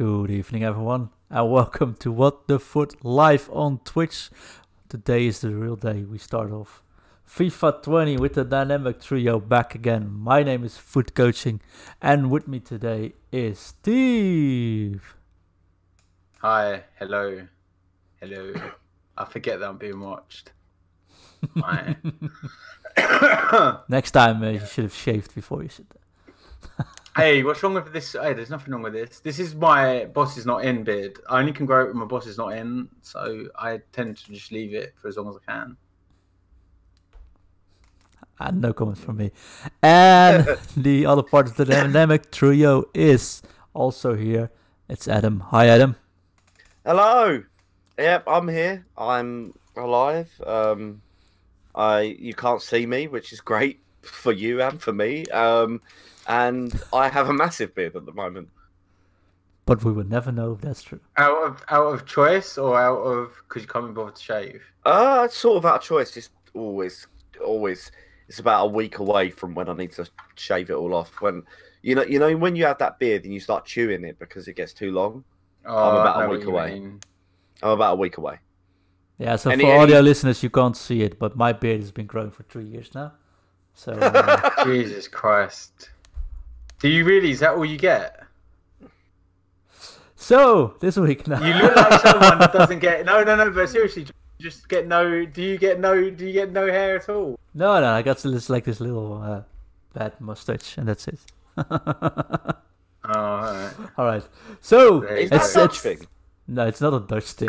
Good evening, everyone, and welcome to What the Foot live on Twitch. Today is the real day. We start off FIFA 20 with the dynamic trio back again. My name is Foot Coaching, and with me today is Steve. Hi, hello, hello. I forget that I'm being watched. Next time, uh, you should have shaved before you said that. hey, what's wrong with this? Hey, there's nothing wrong with this. This is my boss is not in bid. I only can grow it when my boss is not in, so I tend to just leave it for as long as I can. And no comments from me. And the other part of the dynamic trio is also here. It's Adam. Hi, Adam. Hello. Yep, I'm here. I'm alive. Um, I you can't see me, which is great for you and for me. Um, and I have a massive beard at the moment. But we will never know if that's true. Out of out of choice or out of because you can't be bothered to shave. Uh, sort of out of choice. It's always, always. It's about a week away from when I need to shave it all off. When you know, you know, when you have that beard and you start chewing it because it gets too long. Oh, I'm about a week away. mean. I'm about a week away. Yeah, so Any- for any- audio listeners, you can't see it, but my beard has been growing for three years now. So uh, Jesus Christ. Do you really? Is that all you get? So this week now. You look like someone that doesn't get no, no, no. But seriously, just get no. Do you get no? Do you get no hair at all? no, no, I got this like this little uh, bad mustache, and that's it. Oh, alright. All right. So There you Is go. that it's, a Dutch it's thing? no, it's not a Dutch thing.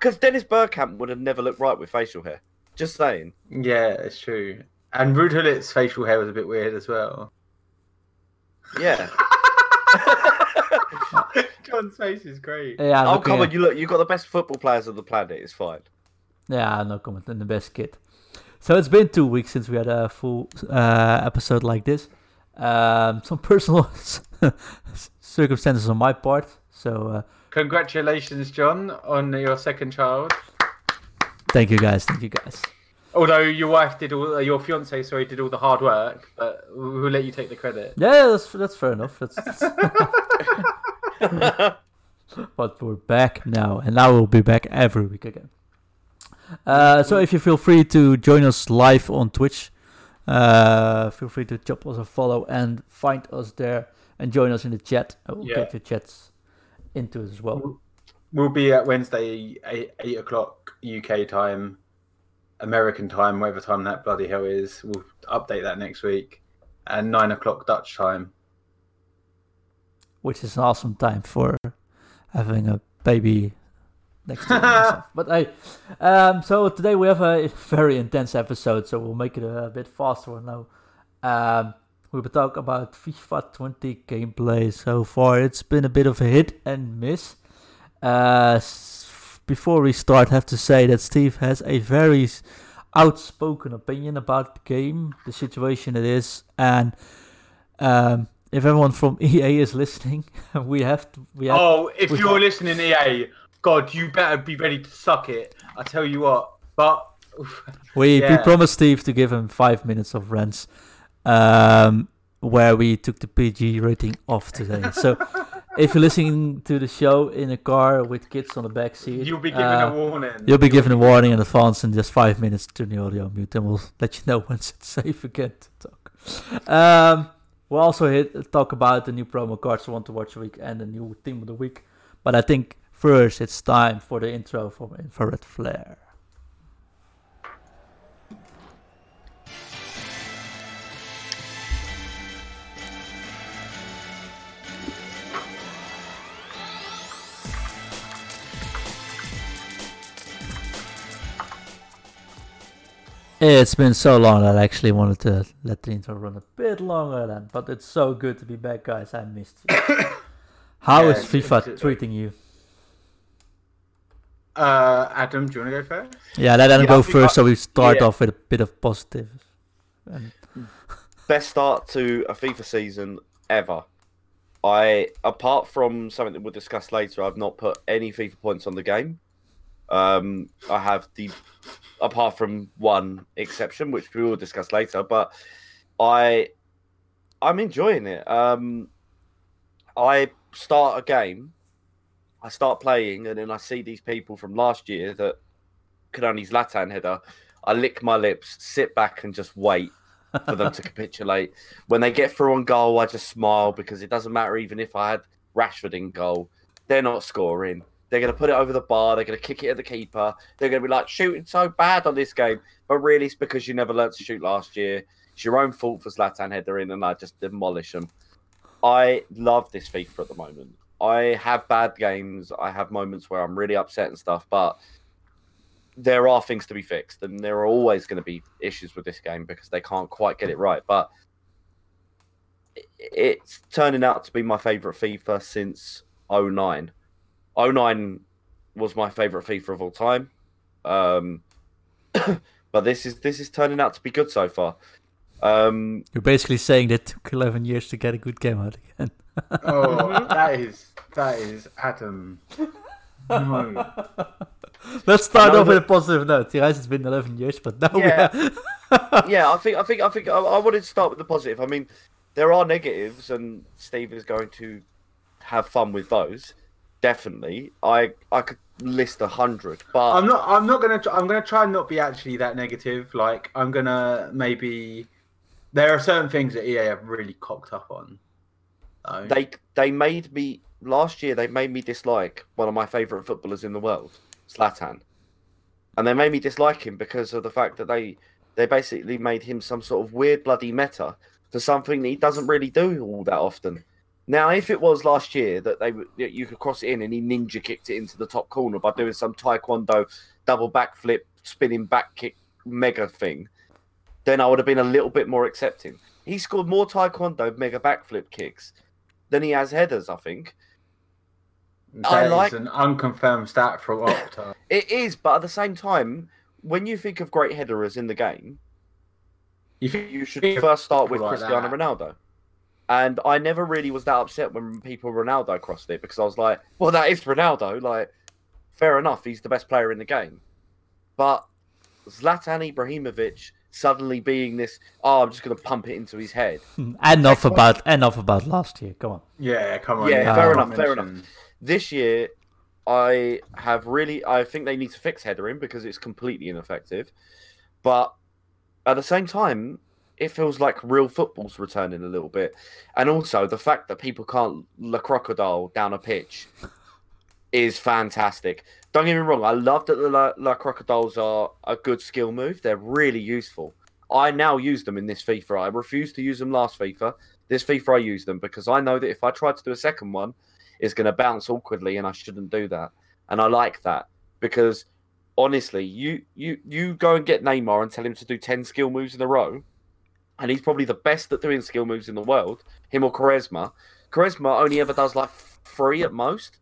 Because Dennis Bergkamp would have never looked right with facial hair. Just saying. Yeah, it's true. And Ruud Gullit's facial hair was a bit weird as well. Yeah. John's face is great. yeah, oh looking come on, you look. you've got the best football players on the planet. It's fine. Yeah, no comment. And the best kid. So it's been two weeks since we had a full uh, episode like this. Um, some personal circumstances on my part. So uh, Congratulations, John, on your second child. Thank you guys. Thank you guys. Although your wife did all, uh, your fiance, sorry, did all the hard work, but we'll let you take the credit. Yeah, that's that's fair enough. That's, that's- but we're back now, and now we'll be back every week again. Uh, so if you feel free to join us live on Twitch, uh, feel free to drop us a follow and find us there and join us in the chat. We'll Yeah. get your chats into it as well. We'll be at Wednesday, 8, 8 o'clock UK time, American time, whatever time that bloody hell is. We'll update that next week. And 9 o'clock Dutch time. which is an awesome time for having a baby next to. But hey, um, so today we have a very intense episode, so we'll make it a, bit faster now. Um, we will talk about FIFA 20 gameplay so far. It's been a bit of a hit and miss. Uh, before we start, I have to say that Steve has a very outspoken opinion about the game, the situation it is, and um, if everyone from EA is listening, we have to. We have Oh, if you're listening, EA, God, you better be ready to suck it. I tell you what. But We we promised Steve to give him five minutes of rants, um, where we took the PG rating off today. So if you're listening to the show in a car with kids on the back seat, you'll be given uh, a warning. You'll be given a warning in advance in just five minutes to the audio mute, and we'll let you know once it's safe again to talk. Um, we'll also hit, talk about the new promo cards want to watch a week and the new team of the week. But I think first it's time for the intro from Infrared Flare. It's been so long that I actually wanted to let the intro run a bit longer than, but it's so good to be back, guys. I missed you. How Yeah, is FIFA it's- treating you? Uh, Adam, do you want to go first? Yeah, let them Yeah, go I first, so we start yeah. off with a bit of positive. And Best start to a FIFA season ever. I, apart from something that we'll discuss later, I've not put any FIFA points on the game. Um, I have the, apart from one exception, which we will discuss later, but I, I'm enjoying it. Um, I start a game, I start playing, and then I see these people from last year that could only Zlatan header. I lick my lips, sit back, and just wait for them to capitulate. When they get through on goal, I just smile because it doesn't matter even if I had Rashford in goal. They're not scoring. They're going to put it over the bar. They're going to kick it at the keeper. They're going to be like shooting so bad on this game, but really it's because you never learned to shoot last year. It's your own fault for Zlatan header in, and I just demolish them. I love this FIFA at the moment. I have bad games. I have moments where I'm really upset and stuff, but there are things to be fixed, and there are always going to be issues with this game because they can't quite get it right. But it's turning out to be my favorite FIFA since 09. 09 was my favorite FIFA of all time. Um, but this is this is turning out to be good so far. Um, You're basically saying that it took 11 years to get a good game out again. Oh, that is that is Adam. No. Let's start off with a positive note. Yes, it's been 11 years, but now Yeah. we yeah, I think I think I think I, I wanted to start with the positive. I mean, there are negatives, and Steve is going to have fun with those. Definitely, I I could list a hundred, but I'm not. I'm not gonna. I'm gonna try and not be actually that negative. Like I'm gonna maybe. There are certain things that EA have really cocked up on. though. they they made me last year. They made me dislike one of my favorite footballers in the world, Zlatan, and they made me dislike him because of the fact that they they basically made him some sort of weird bloody meta for something that he doesn't really do all that often. Now, if it was last year that they that you could cross it in and he ninja kicked it into the top corner by doing some taekwondo double backflip spinning back kick mega thing, then I would have been a little bit more accepting. He scored more taekwondo mega backflip kicks than he has headers, I think. That I is like- an unconfirmed stat from Opta. It is, but at the same time, when you think of great headers in the game, you think you should first start with like Cristiano that. Ronaldo. And I never really was that upset when people Ronaldo crossed it because I was like, well, that is Ronaldo. Like, fair enough, he's the best player in the game. But Zlatan Ibrahimovic suddenly being this, oh, I'm just going to pump it into his head. enough about enough about last year. Come on. Yeah, come on. Yeah, you fair can't enough, fair enough. This year, I have really, I think they need to fix headering because it's completely ineffective. But at the same time, it feels like real football's returning a little bit. And also, the fact that people can't La Crocodile down a pitch is fantastic. Don't get me wrong, I love that the La, La Crocodiles are a good skill move. They're really useful. I now use them in this FIFA. I refused to use them last FIFA. This FIFA, I use them because I know that if I try to do a second one, it's going to bounce awkwardly, and I shouldn't do that. And I like that because honestly, you you you go and get Neymar and tell him to do ten skill moves in a row, and he's probably the best at doing skill moves in the world. Him or Quaresma. Quaresma only ever does like three at most,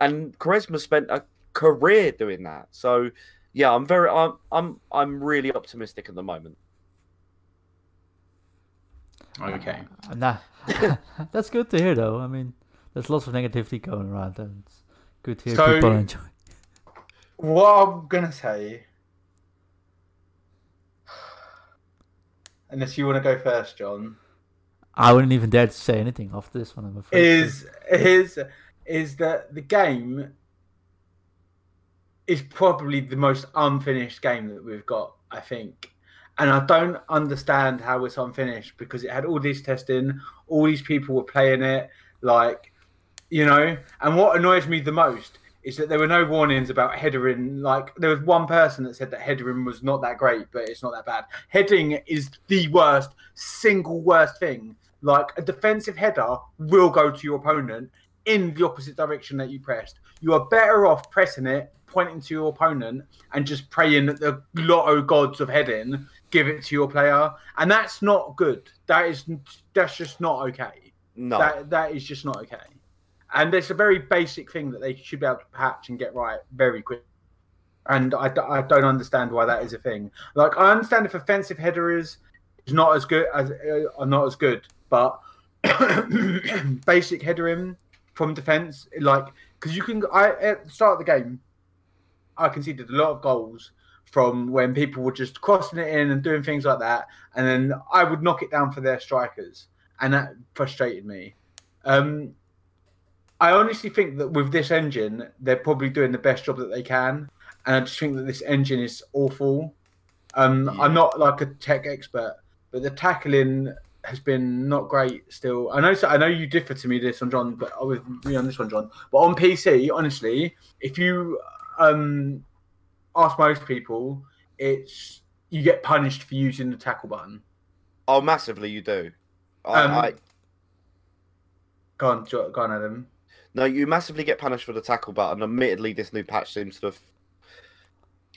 and Quaresma spent a career doing that. So yeah, I'm very I'm I'm I'm really optimistic at the moment. Okay. Uh, Nah, that's good to hear, though. I mean, there's lots of negativity going around, and it's good to hear So- people enjoy. What I'm gonna say, unless you want to go first, John, I wouldn't even dare to say anything after this one. I'm afraid. is is is that the game is probably the most unfinished game that we've got, I think. And I don't understand how it's unfinished because it had all this testing, all these people were playing it, like, you know. And what annoys me the most is that there were no warnings about headering. Like, there was one person that said that headering was not that great, but it's not that bad. Heading is the worst, single worst thing. Like, a defensive header will go to your opponent in the opposite direction that you pressed. You are better off pressing it, pointing to your opponent, and just praying that the lotto gods of heading give it to your player. And that's not good. That is that's just not okay. No, That that is just not okay. And it's a very basic thing that they should be able to patch and get right very quick. And I don't understand why that is a thing. Like I understand if offensive header is not as good as uh, not as good, but basic headering from defense, like because you can. I at the start of the game, I conceded a lot of goals from when people were just crossing it in and doing things like that, and then I would knock it down for their strikers, and that frustrated me. Um, I honestly think that with this engine, they're probably doing the best job that they can, and I just think that this engine is awful. Um, Yeah. I'm not like a tech expert, but the tackling has been not great. Still, I know. I know you differ to me this on John, but with me on this one, John. But on PC, honestly, if you um, ask most people, it's you get punished for using the tackle button. Oh, massively, you do. I, Um, I, Go on, go on, Adam. No, you massively get punished for the tackle button. Admittedly, this new patch seems to have.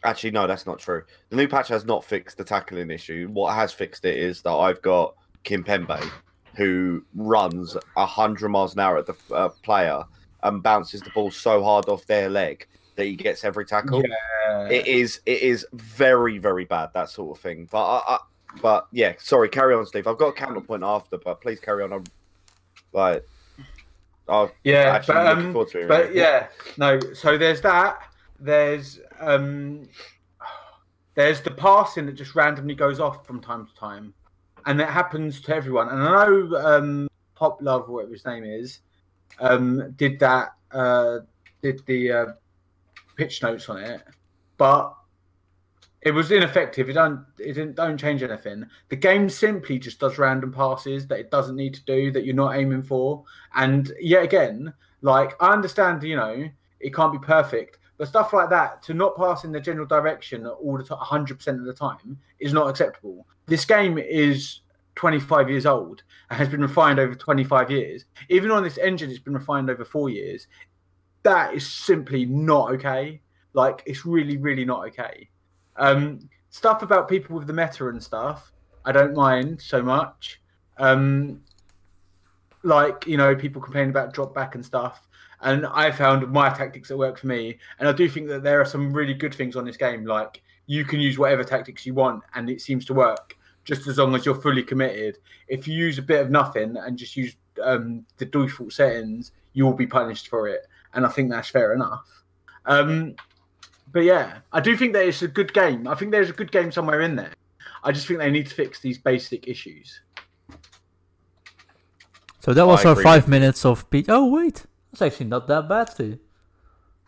Actually, no, that's not true. The new patch has not fixed the tackling issue. What has fixed it is that I've got Kimpembe, who runs hundred miles an hour at the uh, player and bounces the ball so hard off their leg that he gets every tackle. Yeah. It is it is very very bad that sort of thing. But I, I but yeah, sorry, carry on, Steve. I've got a counterpoint after, but please carry on. I'm like, oh, yeah, but, looking um, forward to it. but really. yeah, no. So there's that. There's um, there's the passing that just randomly goes off from time to time, and it happens to everyone. And I know um, Pop Love, whatever his name is, um, did that. Uh, did the uh, pitch notes on it, but it was ineffective. It don't it didn't don't change anything. The game simply just does random passes that it doesn't need to do that you're not aiming for. And yet again, like I understand, you know, it can't be perfect, but stuff like that to not pass in the general direction all the time, 100% of the time is not acceptable. This game is 25 years old and has been refined over 25 years. Even on this engine, it's been refined over four years. That is simply not okay. Like it's really, really not okay. Um, stuff about people with the meta and stuff, I don't mind so much. Um, like you know, people complaining about drop back and stuff, and I found my tactics that work for me. And I do think that there are some really good things on this game. Like you can use whatever tactics you want, and it seems to work just as long as you're fully committed. If you use a bit of nothing and just use um, the default settings, you will be punished for it, and I think that's fair enough. Um, but yeah, I do think that it's a good game. I think there's a good game somewhere in there. I just think they need to fix these basic issues. So that was I our agree five minutes of Pete. Oh wait, that's actually not that bad too.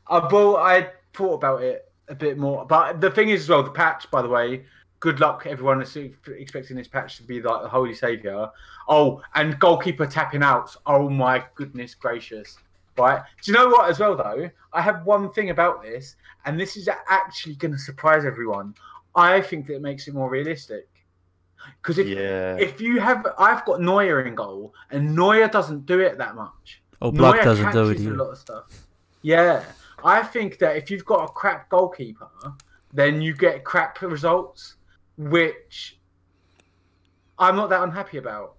Uh, well, I thought about it a bit more, but the thing is, as well, the patch. By the way, good luck everyone is expecting this patch to be like the holy savior. Oh, and goalkeeper tapping outs. Oh my goodness gracious! Right? Do you know what? As well, though, I have one thing about this, and this is actually going to surprise everyone. I think that it makes it more realistic. Because if yeah, if you have, I've got Neuer in goal, and Neuer doesn't do it that much. Oh, Black Neuer doesn't do it catches a lot of stuff. Yeah, I think that if you've got a crap goalkeeper, then you get crap results, which I'm not that unhappy about.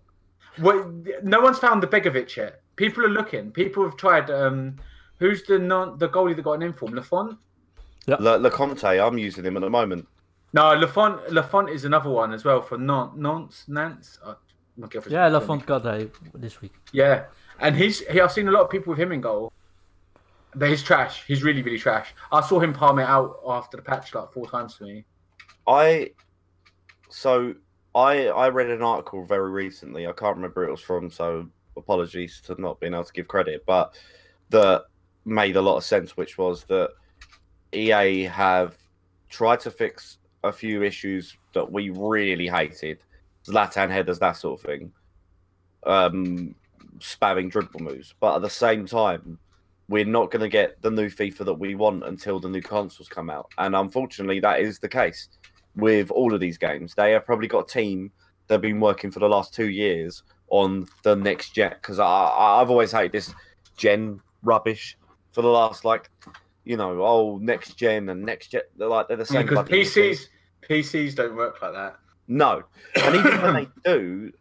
What, no one's found the Begovic yet. People are looking. People have tried. Um, who's the non, the goalie that got an inform? Lafont? Le, Lecomte, I'm using him at the moment. No, Lafont. Lafont is another one as well for Nantes. Nantes. nance. Oh, Yeah, calling. Lafont got a this week. Yeah, and he's he, I've seen a lot of people with him in goal, but he's trash. He's really really trash. I saw him palm it out after the patch like four times to me. I so I I read an article very recently. I can't remember who it was from, so apologies to not being able to give credit, but that made a lot of sense, which was that EA have tried to fix a few issues that we really hated, Zlatan headers, that sort of thing, um, spamming dribble moves, but at the same time. We're not going to get the new FIFA that we want until the new consoles come out, and unfortunately, that is the case with all of these games. They have probably got a team that have been working for the last two years on the next gen. Because I, I, I've always hated this gen rubbish for the last like, you know, oh next gen and next gen. They're like they're the same. Because thing. PCs PCs don't work like that. No, and even when they do,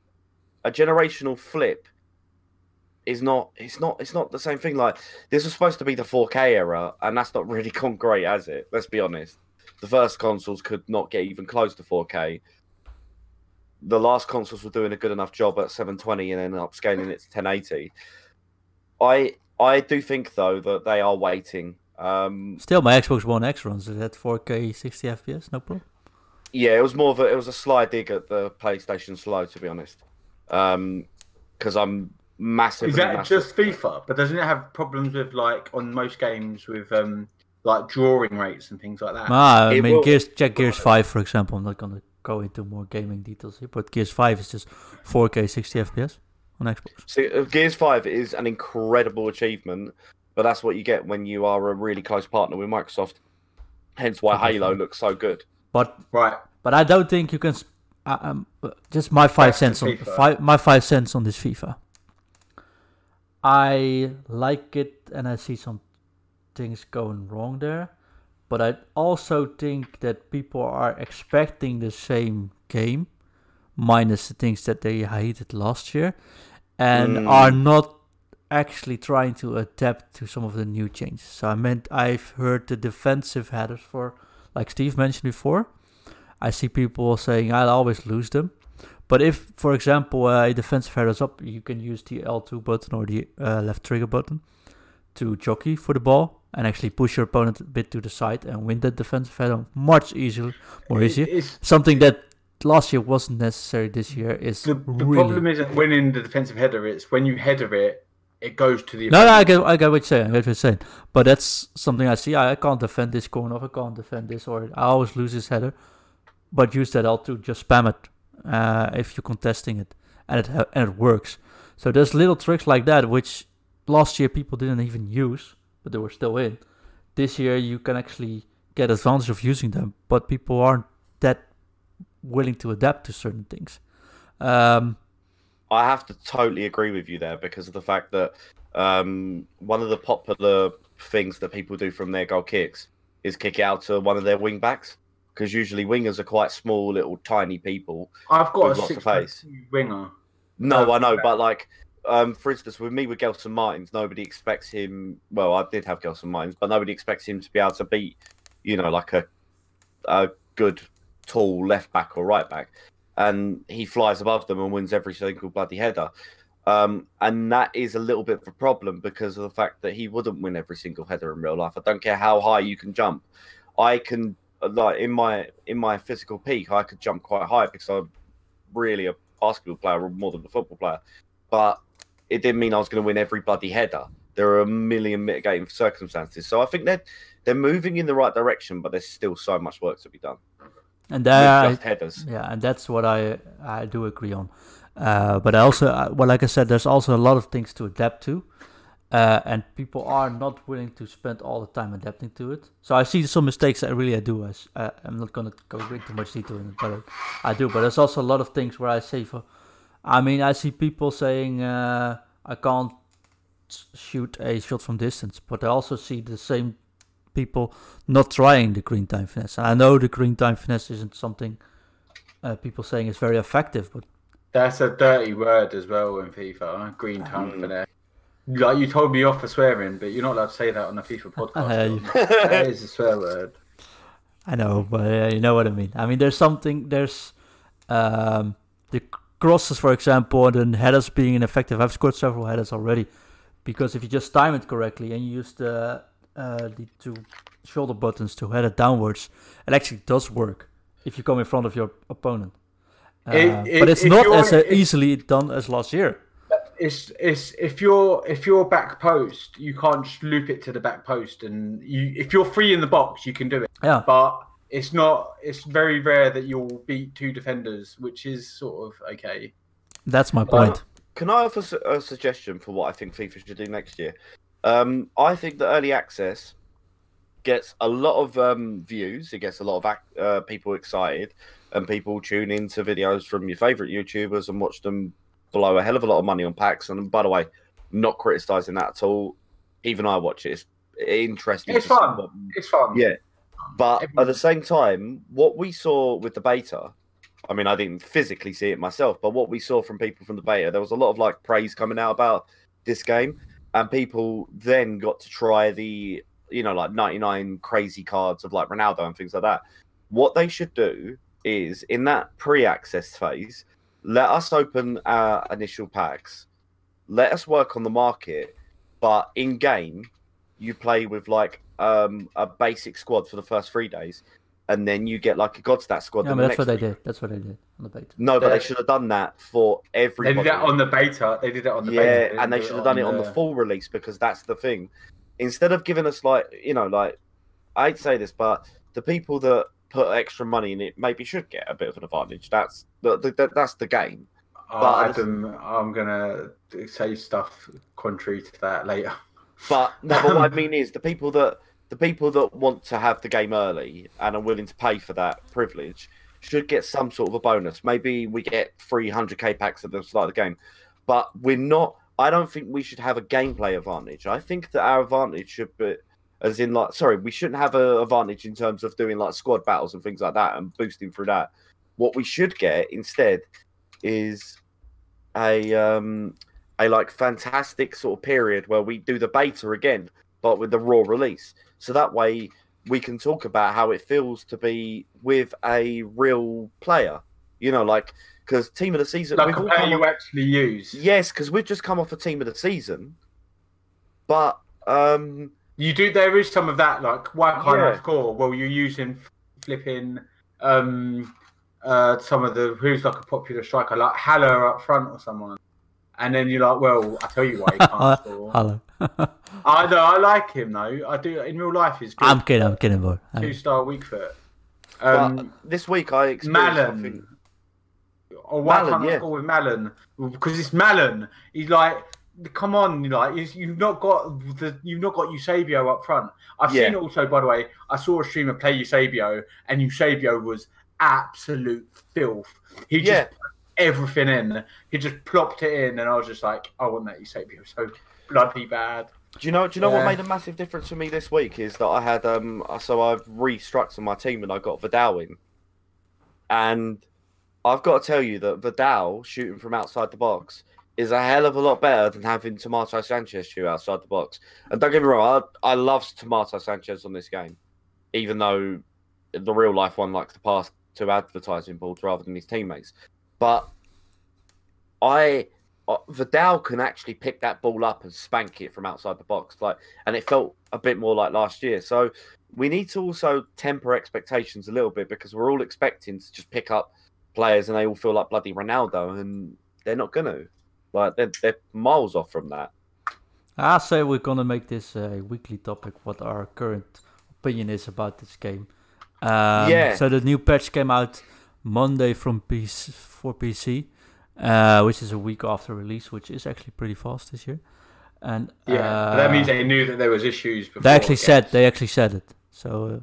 a generational flip is not. It's not. It's not the same thing. Like this was supposed to be the 4K era, and that's not really gone great, has it? Let's be honest. The first consoles could not get even close to 4K. The last consoles were doing a good enough job at 720 and then upscaling it to 1080. I I do think though that they are waiting. Um, Still, my Xbox One X runs it at 4K 60 FPS, no problem. Yeah, it was more of a it was a sly dig at the PlayStation Slow, to be honest. Um, because I'm massively. Is that massive. just FIFA? But doesn't it have problems with like on most games with um like drawing rates and things like that? Ah, I It mean, will- Gears, check Gears 5, for example. I'm not going to go into more gaming details here, but Gears 5 is just 4K 60 FPS on Xbox. See, uh, Gears Five is an incredible achievement, but that's what you get when you are a really close partner with Microsoft. Hence why Okay, Halo looks so good. But Right. but I don't think you can. Sp- uh, um, uh, just my five Back cents on five, my five cents on this FIFA. I like it, and I see some things going wrong there, but I also think that people are expecting the same game, minus the things that they hated last year, and Mm. are not actually trying to adapt to some of the new changes. So I meant I've heard the defensive headers for, like Steve mentioned before. I see people saying I'll always lose them. But if, for example, uh, a defensive header is up, you can use the L2 button or the uh, left trigger button to jockey for the ball and actually push your opponent a bit to the side and win that defensive header much easier, more easier. It's, Something that last year wasn't necessary this year is the, the really. problem isn't winning the defensive header. It's when you header it, it goes to the. No, no, I get, I get what you're saying. I get what you're saying. But that's something I see. I, I can't defend this corner, I can't defend this, or I always lose this header. But use that L2, just spam it uh, if you're contesting it, and it ha- and it works. So there's little tricks like that which last year people didn't even use, but they were still in. This year you can actually get advantage of using them, but people aren't that willing to adapt to certain things. Um, I have to totally agree with you there because of the fact that um, one of the popular things that people do from their goal kicks is kick it out to one of their wing backs because usually wingers are quite small, little tiny people. I've got a lots of six pace. winger. No, No, I know, fair. but like, um, for instance, with me with Gelson Martins, nobody expects him. Well, I did have Gelson Martins, but nobody expects him to be able to beat, you know, like a a good tall left back or right back, and he flies above them and wins every single bloody header. Um, and that is a little bit of a problem because of the fact that he wouldn't win every single header in real life. I don't care how high you can jump. I can like in my in my physical peak, I could jump quite high because I'm really a basketball player more than a football player. But it didn't mean I was going to win every bloody header. There are a million mitigating circumstances. So I think they're they're moving in the right direction, but there's still so much work to be done and that just headers. Yeah, and that's what I I do agree on. Uh, but I also, uh, well, like I said, there's also a lot of things to adapt to, uh, and people are not willing to spend all the time adapting to it. So I see some mistakes. I really I do. I, uh, I'm not gonna go into much detail in it, but I do. But there's also a lot of things where I say for, I mean, I see people saying uh, I can't shoot a shot from distance, but I also see the same people not trying the green time finesse. And I know the green time finesse isn't something uh, people saying is very effective, but That's a dirty word as well in FIFA. Green time Mm. that. Like you told me off for swearing, but you're not allowed to say that on a FIFA podcast. That is a swear word. I know, but uh, you know what I mean. I mean, there's something. There's um, the crosses, for example, and then headers being ineffective. I've scored several headers already because if you just time it correctly and you use the uh, the two shoulder buttons to head it downwards, it actually does work if you come in front of your opponent. Uh, It- it- but it's not as uh, easily done as last year. It's it's if you're if you're back post, you can't just loop it to the back post, and you if you're free in the box, you can do it. Yeah, But it's not. It's very rare that you'll beat two defenders, which is sort of okay. that's my point. Can I offer su- a suggestion for what I think FIFA should do next year? Um, I think that early access gets a lot of um, views. It gets a lot of ac- uh, people excited, and people tune into videos from your favorite YouTubers and watch them blow a hell of a lot of money on packs. And by the way, not criticizing that at all. Even I watch it. It's interesting. It's fun. what- It's fun. Yeah. But at the same time, what we saw with the beta, I mean, I didn't physically see it myself, but what we saw from people from the beta, there was a lot of like praise coming out about this game, and people then got to try the, you know, like 99 crazy cards of like Ronaldo and things like that. What they should do is in that pre access phase, let us open our initial packs, let us work on the market, but in game, you play with like um, a basic squad for the first three days, and then you get like a god stat squad. Yeah, the that's what next they week. did. That's what they did on the beta. No, but They- they should have done that for They did that on the beta. They did it on the yeah, beta. They didn't and they should have done it on the the- full release because that's the thing. Instead of giving us like you know, like I'd say this, but the people that put extra money in it maybe should get a bit of an advantage. That's the, the, that's the game. Oh, But- Adam, I'm gonna say stuff contrary to that later. But no, but what I mean is the people that the people that want to have the game early and are willing to pay for that privilege should get some sort of a bonus. Maybe we get 300k packs at the start of the game, but we're not. I don't think we should have a gameplay advantage. I think that our advantage should be, as in like, sorry, we shouldn't have an advantage in terms of doing like squad battles and things like that and boosting through that. What we should get instead is a um a like fantastic sort of period where we do the beta again, but with the raw release. So that way we can talk about how it feels to be with a real player. You know, like because team of the season. Like we've a all player come you off- actually use. yes, because we've just come off a team of the season, but um You do. There is some of that. Like, why can't I score? Well, you're using flipping um uh some of the who's like a popular striker, like Haller up front or someone. And then you're like, well, I tell you why he can't score. Hello. I know, I like him though. I do in real life. He's good. I'm kidding. I'm kidding, boy. two star weak foot. but Um, this week I experienced something. Malen. Or why Malen, can't I yeah. score with Malen? Because it's Malin. He's like, come on, you like you've not got the you've not got Eusebio up front. I've Yeah. seen also, by the way, I saw a streamer play Eusebio, and Eusebio was absolute filth. He just Yeah. put everything in. He just plopped it in, and I was just like, I want that Eusebio so bloody bad. Do you know? Do you know Yeah. what made a massive difference for me this week is that I had um so I've restructured my team and I got Vidal in, and I've got to tell you that Vidal shooting from outside the box is a hell of a lot better than having Tomato Sanchez shoot outside the box. And don't get me wrong, I I love Tomato Sanchez on this game, even though the real life one likes to pass to advertising boards rather than his teammates. But I Vidal can actually pick that ball up and spank it from outside the box, like, and it felt a bit more like last year. So we need to also temper expectations a little bit because we're all expecting to just pick up players and they all feel like bloody Ronaldo, and they're not gonna. Like they're, they're miles off from that. I say we're gonna make this a weekly topic. What our current opinion is about this game. Um, Yeah. So the new patch came out Monday from PC for PC, uh, which is a week after release, which is actually pretty fast this year. And Yeah, but that means uh, they knew that there was issues. Before they actually said they actually said it. So uh,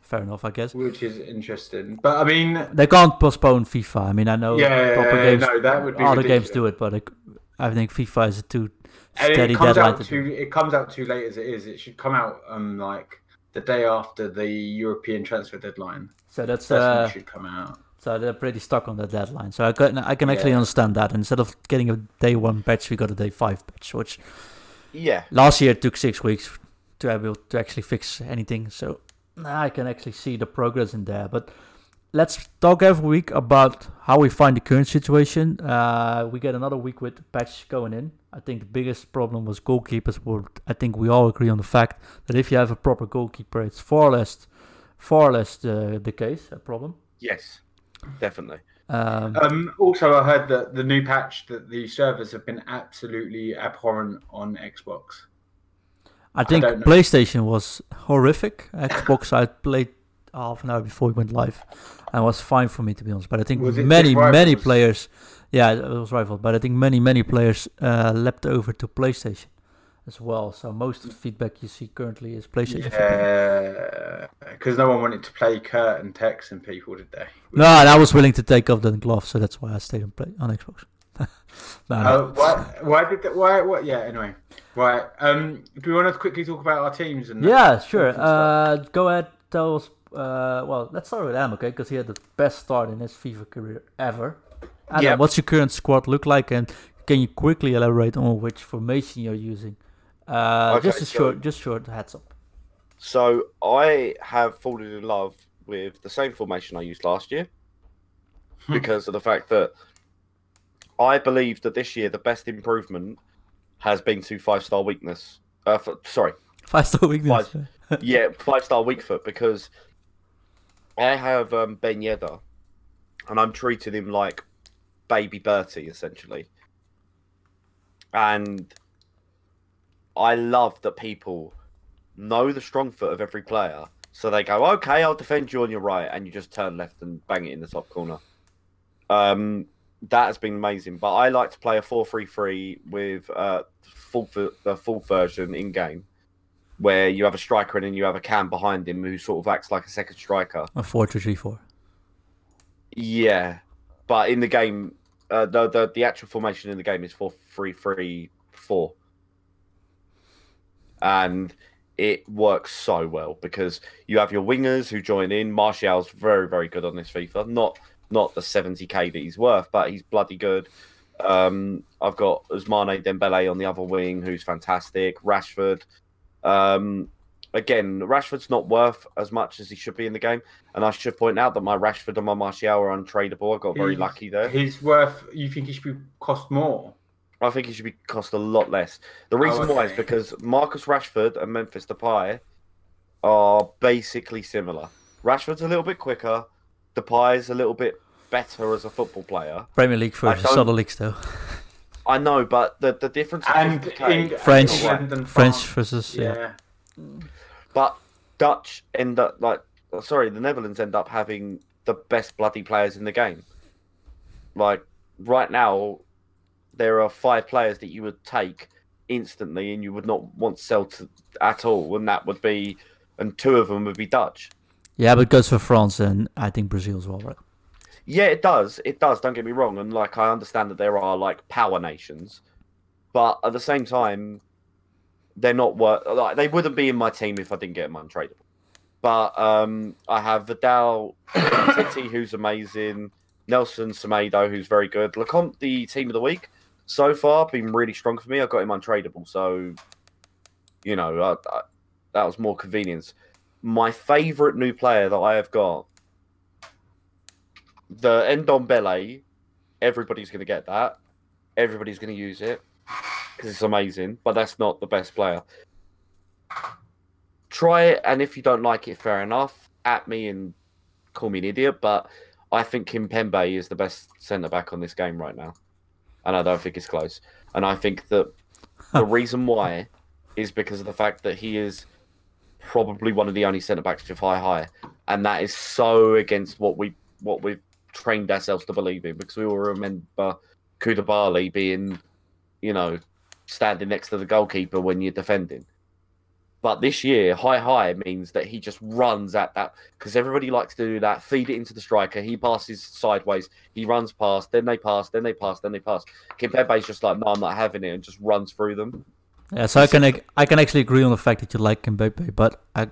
fair enough, I guess. which is interesting. But I mean, They can't postpone FIFA. I mean, I know yeah, proper games, no, that would be other ridiculous. games do it, but I, I think FIFA is a too And steady it comes deadline out to too. It comes out too late as it is. It should come out um like the day after the European transfer deadline. So that's That's uh, it should come out. So they're pretty stuck on the deadline. So I can I can actually Yeah. understand that. Instead of getting a day one patch, we got a day five patch, which Yeah, last year took six weeks to able to actually fix anything. So nah, I can actually see the progress in there. But let's talk every week about how we find the current situation. Uh, we get another week with patch going in. I think the biggest problem was goalkeepers. Were, I think we all agree on the fact that if you have a proper goalkeeper, it's far less, far less the, the case, a problem. yes, definitely. Um, Um, also, I heard that the new patch that the servers have been absolutely abhorrent on Xbox. I think don't. PlayStation was horrific. Xbox I played half an hour before we went live, and was fine for me to be honest. But I think Was many many players, yeah, it was rival. But I think many many players uh, leapt over to PlayStation as well. So most of the feedback you see currently is PlayStation. Yeah, because no one wanted to play Kurt and Tex and people, did they? No, and I was willing to take off the glove, so that's why I stayed on play on Xbox. no, no. Uh, why? Why did that? Why? What? Yeah. Anyway, right. Um, do we want to quickly talk about our teams and? Yeah, sure. Uh, go ahead, tell us. Uh, well, let's start with Adam, okay? Because he had the best start in his FIFA career ever. Adam, Yep. what's your current squad look like, and can you quickly elaborate on which formation you're using? Uh, Okay, just a so- short, just short heads up. So I have fallen in love with the same formation I used last year Hmm. because of the fact that I believe that this year the best improvement has been to five star weakness. Uh, f sorry, Five star weakness. yeah, five star weak foot because I have um, Ben Yedder, and I'm treating him like baby Bertie essentially. And I love that people know the strong foot of every player, so they go, "Okay, I'll defend you on your right," and you just turn left and bang it in the top corner. Um, that has been amazing. But I like to play a four-three-three with uh, full the full version in game, where you have a striker and then you have a cam behind him who sort of acts like a second striker. A four two three four. Yeah, but in the game, uh, the, the the actual formation in the game is four three three four, and it works so well because you have your wingers who join in. Martial's very very good on this FIFA. Not not the seventy k that he's worth, but he's bloody good. Um, I've got Ousmane Dembele on the other wing, who's fantastic. Rashford. Um, again, Rashford's not worth as much as he should be in the game. And I should point out that my Rashford and my Martial are untradeable. I got very He's- lucky there. He's worth. You think he should be cost more? I think he should be cost a lot less. The Oh, reason why is because Marcus Rashford and Memphis Depay are basically similar. Rashford's a little bit quicker. Depay's a little bit better as a football player. Premier League versus don't- other leagues though. I know, but the the difference And between Depay- Eng- French- and French versus yeah. Yeah. But Dutch end up like oh, sorry, the Netherlands end up having the best bloody players in the game. Like right now, there are five players that you would take instantly, and you would not want to sell to at all, and that would be, and two of them would be Dutch. Yeah, but it goes for France and I think Brazil as well, right? Yeah, it does. It does. Don't get me wrong, and like I understand that there are like power nations, but at the same time, they're not worth. Like they wouldn't be in my team if I didn't get them untradeable. But um, I have Vidal, Titi, who's amazing, Nelson Semedo, who's very good. Lecomte, the team of the week, so far been really strong for me. I got him untradeable, so you know I, I, that was more convenience. My favourite new player that I have got the Ndombele, everybody's going to get that. Everybody's going to use it because it's amazing, but that's not the best player. Try it, and if you don't like it, fair enough. At me and call me an idiot, but I think Kimpembe is the best centre back on this game right now, and I don't think it's close. And I think that the reason why is because of the fact that he is probably one of the only centre backs to fly high, and that is so against what we what we've trained ourselves to believe in because we all remember Koulibaly being, you know, standing next to the goalkeeper when you're defending. But this year, high high means that he just runs at that because everybody likes to do that. Feed it into the striker. He passes sideways. He runs past. Then they pass. Then they pass. Then they pass. Kimpembe's just like, no, I'm not having it, and just runs through them. Yeah, so I can I can actually agree on the fact that you like Mbappe, but I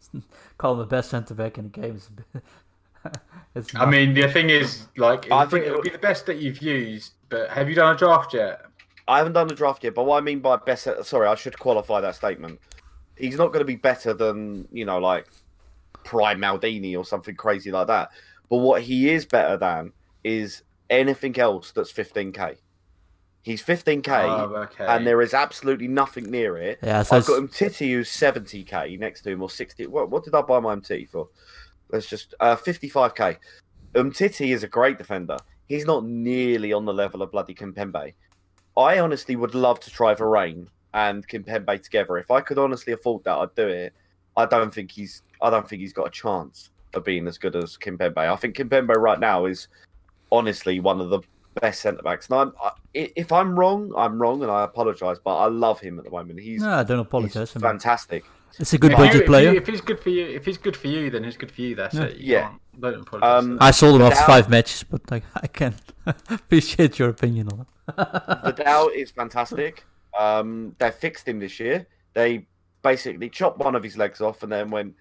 call him the best centre back in the game. It's, a I mean, the thing is, like, I I think think- it'll be the best that you've used. But have you done a draft yet? I haven't done the draft yet, but what I mean by best, sorry, I should qualify that statement. He's not going to be better than you know, like Prime Maldini or something crazy like that. But what he is better than is anything else that's 15k. He's 15k, Oh, okay. and there is absolutely nothing near it. yeah, so I've got him Titty, who's 70k next to him, or 60. What, what did I buy my MT for? Let's just uh, 55k. Um, Titty is a great defender. He's not nearly on the level of bloody Kimpembe. I honestly would love to try Varane and Kimpembe together. If I could honestly afford that, I'd do it. I don't think he's. I don't think he's got a chance of being as good as Kimpembe. I think Kimpembe right now is honestly one of the best centre backs. And I'm, I, if I'm wrong, I'm wrong, and I apologise. But I love him at the moment. He's, no, I don't apologize. Fantastic. it's a good If you- budget if player. You, if he's good for you, if he's good for you, then he's good for you. That's Yeah. it. You Yeah. can't- Um, I sold him after Now- five matches, but like I can appreciate your opinion on it. Vidal is fantastic. Um, they fixed him this year. They basically chopped one of his legs off, and then when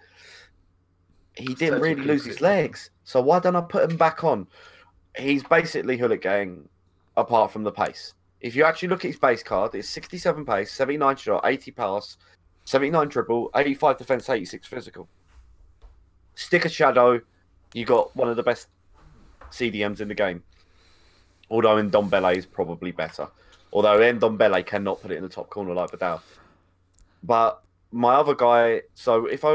he didn't really lose his legs, so why don't I put him back on? He's basically Hullet gang, apart from the pace. If you actually look at his base card, it's 67 pace, 79 shot, 80 pass, 79 dribble, 85 defense, 86 physical. Stick a shadow, you got one of the best CDMs in the game. Although Ndombele is probably better. Although Ndombele cannot put it in the top corner like Vidal. But my other guy, so if I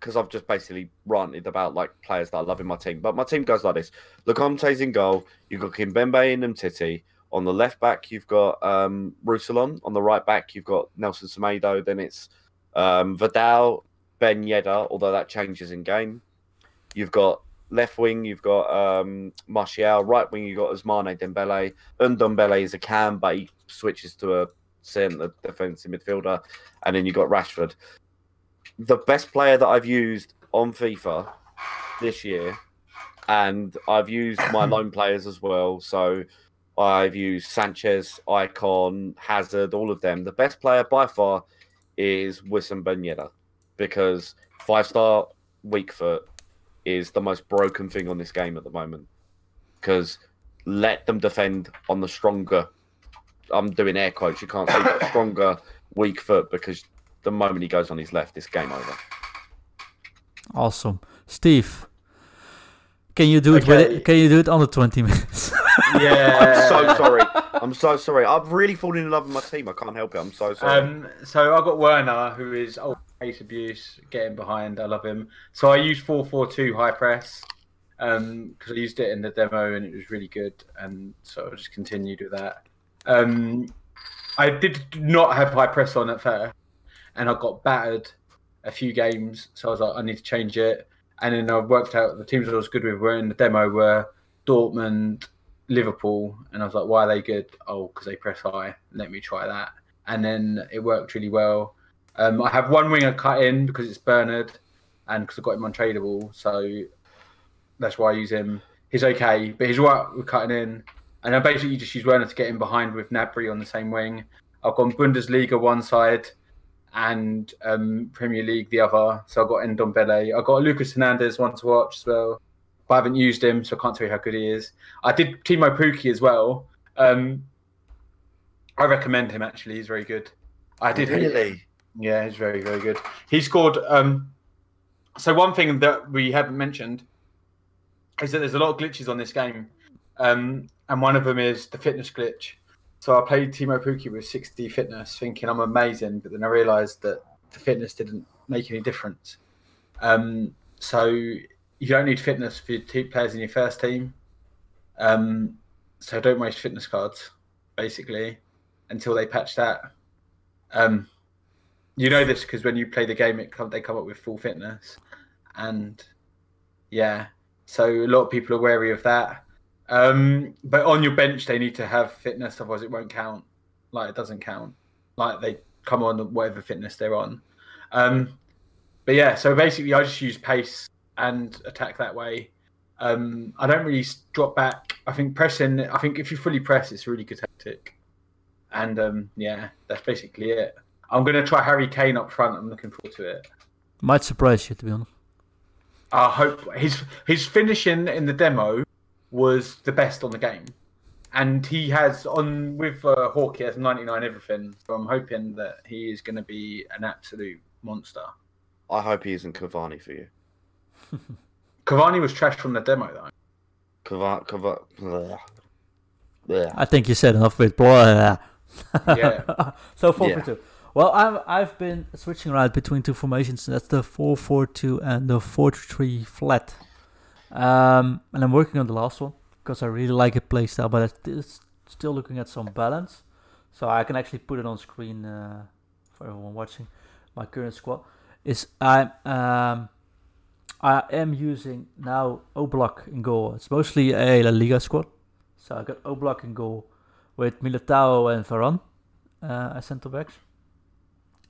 because I've just basically ranted about like players that I love in my team. But my team goes like this: Lecomte's in goal. You've got Kimpembe and Umtiti. On the left back, you've got um. On the right back, you've got Nelson Semedo. Then it's um, Vidal, Ben Yedder, although that changes in game. You've got left wing, you've got um, Martial. Right wing, you've got Ousmane Dembele. Ndombele is a cam, but he switches to a centre defensive midfielder. And then you've got Rashford. The best player that I've used on FIFA this year, and I've used my loan players as well. So I've used Sanchez, Icon, Hazard, all of them. The best player by far is Wissam Ben Yedder because five star weak foot is the most broken thing on this game at the moment. Because let them defend on the stronger. I'm doing air quotes. You can't see that stronger weak foot because the moment he goes on his left, it's game over. Awesome, Steve. Can you do it? With it? Can you do it under twenty minutes? Yeah. I'm so sorry. I'm so sorry. I've really fallen in love with my team. I can't help it. I'm so sorry. Um, so I've got Werner, who is oh, pace abuse, getting behind. I love him. So I used four four two high press because I used it in the demo and it was really good, and so I just continued with that. Um, I did not have high press on at first, and I got battered a few games, so I was like, I need to change it. And then I worked out the teams I was good with were in the demo were Dortmund, Liverpool, and I was like, why are they good? Oh, because they press high. Let me try that. And then it worked really well. Um, I have one winger cut in because it's Bernard, and because I got him untradeable, so that's why I use him. He's okay, but he's right with cutting in. And I basically just use Werner to get in behind with Gnabry on the same wing. I've gone Bundesliga one side and um, Premier League the other. So I've got Ndombele. I've got Lucas Hernandez one to watch as well. But I haven't used him, so I can't tell you how good he is. I did Teemu Pukki as well. Um, I recommend him actually. He's very good. I did really. Yeah, he's very, very good. He scored. Um, so one thing that we haven't mentioned is that there's a lot of glitches on this game, um, and one of them is the fitness glitch. So I played Teemu Pukki with 60 fitness, thinking I'm amazing, but then I realised that the fitness didn't make any difference. Um, so you don't need fitness for your two players in your first team. Um, so don't waste fitness cards, basically, until they patch that. Um, you know this because when you play the game, it come, they come up with full fitness, and yeah, so a lot of people are wary of that. Um, but on your bench, they need to have fitness, otherwise it won't count. Like it doesn't count. Like they come on whatever fitness they're on. Um, but yeah, so basically, I just use pace and attack that way. Um, I don't really drop back. I think pressing. I think if you fully press, it's a really good tactic. And um, yeah, that's basically it. I'm going to try Harry Kane up front. I'm looking forward to it. Might surprise you, to be honest. I hope his his finishing in the demo was the best on the game, and he has on with uh, Hawk. He has 99 everything. So I'm hoping that he is going to be an absolute monster. I hope he isn't Cavani for you. Cavani was trash from the demo though. Cavani. Cavani. Yeah. I think you said enough with blah. Yeah. so four Yeah. for two. Well, I've I've been switching around between two formations. That's the four four two and the four three flat. Um, and I'm working on the last one because I really like a playstyle, but it's still looking at some balance. So I can actually put it on screen uh, for everyone watching. My current squad is I'm um, I am using now Oblak in goal. It's mostly a La Liga squad. So I got Oblak in goal with Militao and Varane uh, as centre backs.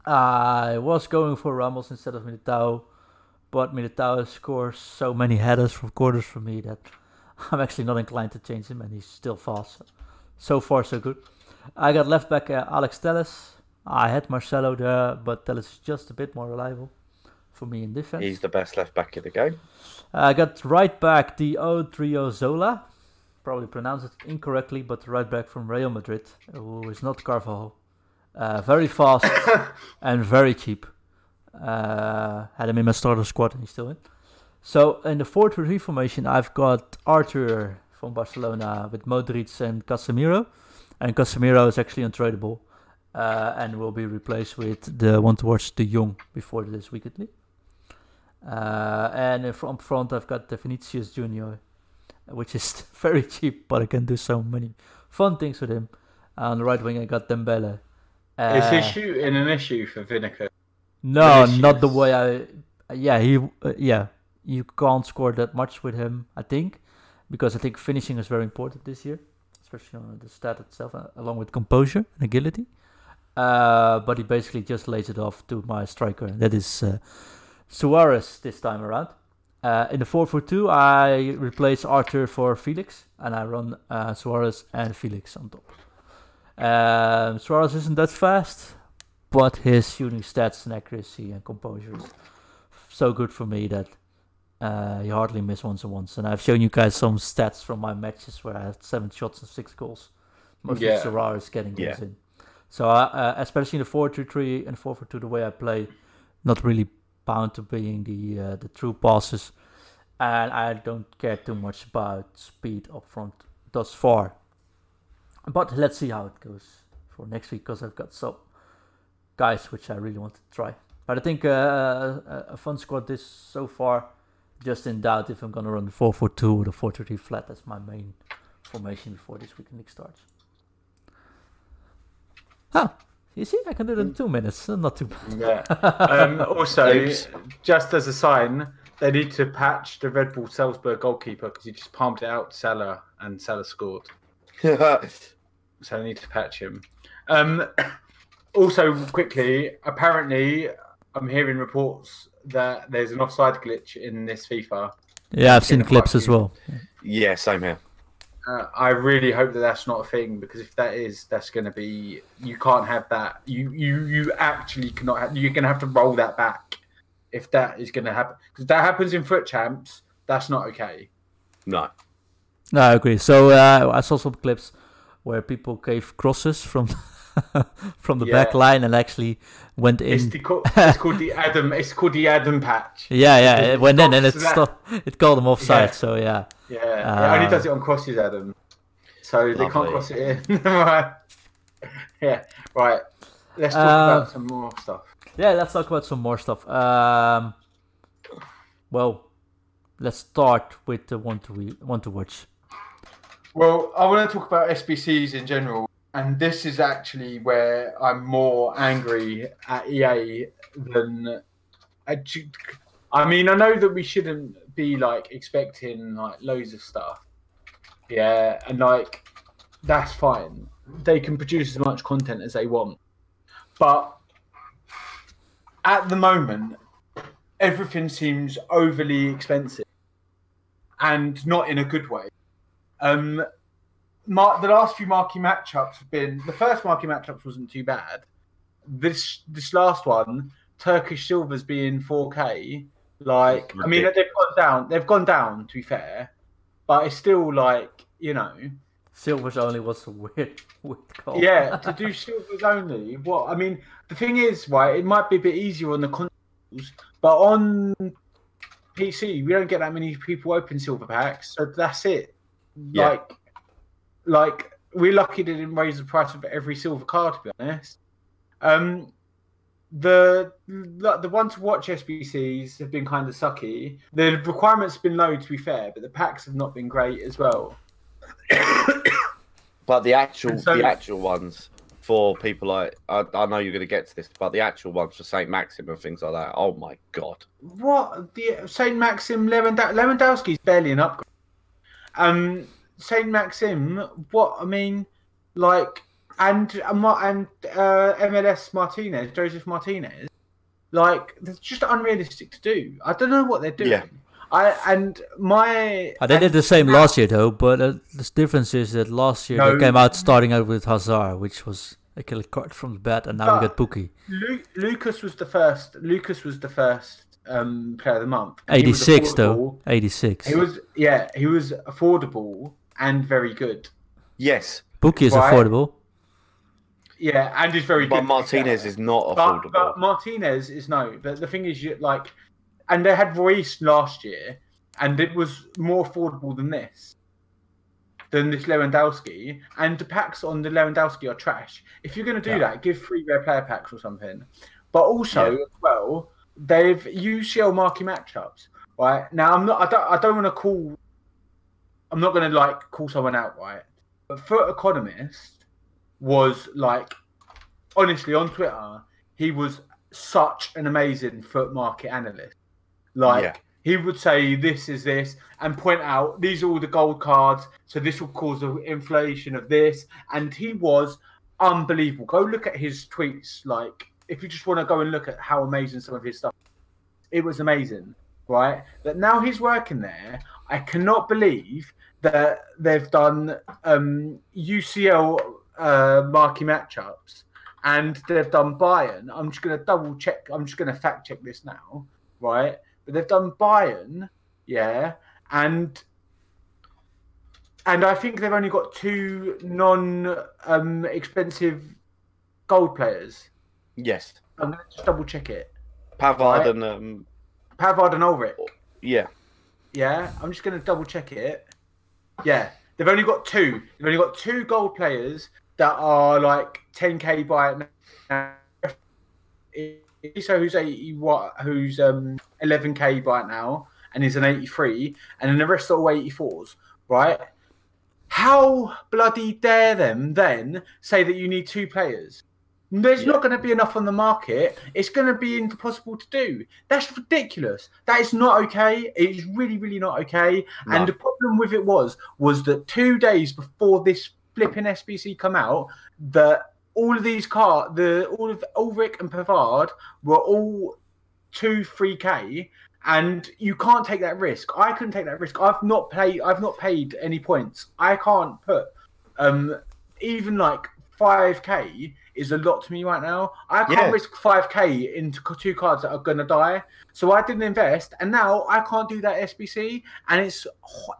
I was going for Ramos instead of Militao, but Militao scores so many headers from corners for me that I'm actually not inclined to change him, and he's still fast. So far, so good. I got left back uh, Alex Telles. I had Marcelo there, but Telles is just a bit more reliable for me in defense. He's the best left back in the game. I got right back the Odriozola. Probably pronounced it incorrectly, but right back from Real Madrid, who is not Carvajal. Uh, very fast and very cheap. Uh, had him in my starter squad and he's still in. So in the 4 3 formation, I've got Arthur from Barcelona with Modric and Casemiro. And Casemiro is actually untradeable uh, and will be replaced with the one towards De Jong before this weekend. Uh, and in front, I've got the Vinicius Junior, which is very cheap, but I can do so many fun things with him. On the right wing, I got Dembele. Uh, Is his shooting an issue for Vinegar? no, not the way I. Yeah, he. Uh, yeah, you can't score that much with him. I think, because I think finishing is very important this year, especially on the stat itself, uh, along with composure and agility. Uh, but he basically just lays it off to my striker. That is uh, Suarez this time around. Uh, in the 4 for 2, I replace Arthur for Felix, and I run uh, Suarez and Felix on top. Um, Suarez isn't that fast, but his shooting stats and accuracy and composure is so good for me that uh, he hardly miss ones and ones. And I've shown you guys some stats from my matches where I had seven shots and six goals. Mostly Yeah. Suarez getting goals Yeah. in. So uh, uh, especially in the 4-2-3 and 4-4-2, the way I play, not really bound to being the uh, the true passes, and I don't care too much about speed up front thus far. But let's see how it goes for next week because I've got some guys which I really want to try. But I think uh, a, a fun squad this so far. Just in doubt if I'm gonna run the 4-4-2 or the 4-3 flat. That's my main formation before this weekend starts. Ah, you see, I can do it in two minutes. Not too bad. Yeah. Um, also, Oops. just as a sign, they need to patch the Red Bull Salzburg goalkeeper because he just palmed it out to Salah and Salah scored. So I need to patch him. Um, also, quickly, apparently, I'm hearing reports that there's an offside glitch in this FIFA. Yeah, I've seen Gonna clips as you. well. yeah, same here. Uh, I really hope that that's not a thing because if that is, that's going to be you can't have that. You you you actually cannot. Have, you're going to have to roll that back if that is going to happen because that happens in FUT champs. That's not okay. No. No, I agree. So uh, I saw some clips where people gave crosses from from the back line and actually went It's, in. the, co- it's called the Adam. It's called the Adam patch. Yeah, yeah, It it went in and it stopped. It called them offside. Yeah. So yeah, Yeah, it Uh, only does it on crosses, Adam. So they can't cross it in. right. Yeah. Right. Let's talk Uh, about some more stuff. yeah. Let's talk about some more stuff. Um, well, let's start with the one to we one to watch. Well, I want to talk about SBCs in general, and this is actually where I'm more angry at EA than. I mean, I know that we shouldn't be like expecting like loads of stuff, yeah, and like that's fine. They can produce as much content as they want, but at the moment, everything seems overly expensive, and not in a good way. Um, mar- the last few marquee matchups have been the first marquee matchups wasn't too bad. This this last one, Turkish silvers being 4K, like I mean they've gone down. They've gone down to be fair, but it's still like you know, Silver's only was a weird, call. yeah. To do silvers only, what I mean, the thing is, right? It might be a bit easier on the consoles, but on PC we don't get that many people open silver packs, so that's it. Yeah. Like, like we're lucky they didn't raise the price of every silver card. To be honest, um, the the one to watch SBCs have been kind of sucky. The requirements have been low, to be fair, but the packs have not been great as well. But the actual so- the actual ones for people like I, I know you're going to get to this, but the actual ones for Saint Maxim and things like that. Oh my god! What the Saint Maxim Lewanda- Lewandowski's barely an upgrade. Um, Saint Maxim, what I mean, like, and and and uh, MLS Martinez, Josef Martinez, like, that's just unrealistic to do. I don't know what they're doing. Yeah. I and my Uh, they did the same last year though, but uh, the difference is that last year No. they came out starting out with Hazard, which was a killer card from the bat, and now we But- got Pukki. Lu- Lucas was the first. Lucas was the first um, player of the month. and he was 86 though, 86. He was yeah, he was affordable and very good. Yes, Pukki is Right. affordable. Yeah, and he's very but good. But Martinez is not But, affordable. but Martinez is no. But the thing is, you like, and they had Reus last year, and it was more affordable than this, than this Lewandowski. And the packs on the Lewandowski are trash. If you're going to do Yeah. that, give three rare player packs or something. But also, Yeah. as well, they've UCL marquee matchups. Right now, I'm not. I don't. I don't want to call. I'm not going to like call someone out, right? But Foot Economist was like, honestly, on Twitter, he was such an amazing FUT market analyst. Like Yeah. he would say this is this and point out these are all the gold cards, so this will cause the inflation of this. And he was unbelievable. Go look at his tweets. Like if you just want to go and look at how amazing some of his stuff, it was amazing, right? That now he's working there. I cannot believe that they've done um, UCL uh, marquee matchups and they've done Bayern. I'm just going to double check. I'm just going to fact check this now, right? But they've done Bayern, yeah, and and I think they've only got two non um, expensive gold players. Yes. I'm going to just double check it. Pavard Right. and um, Pavard and Ulreich. yeah, Yeah, I'm just going to double check it. Yeah, they've only got two. They've only got two gold players that are like 10k by it now. So who's 80 what? Who's um 11k by it now, and is an 83, and then the rest are all 84s, right? How bloody dare them then say that you need two players? There's Yeah. not going to be enough on the market. It's going to be impossible to do. That's ridiculous. That is not okay. It is really, really not okay. No. And the problem with it was, was that two days before this flipping SBC come out, that all of these car, the all of Ulreich and Pavard were all two, three k, and you can't take that risk. I couldn't take that risk. I've not paid. I've not paid any points. I can't put um even like five k is a lot to me right now. I can't Yeah. risk five k into two cards that are gonna die. So I didn't invest, and now I can't do that SBC, and it's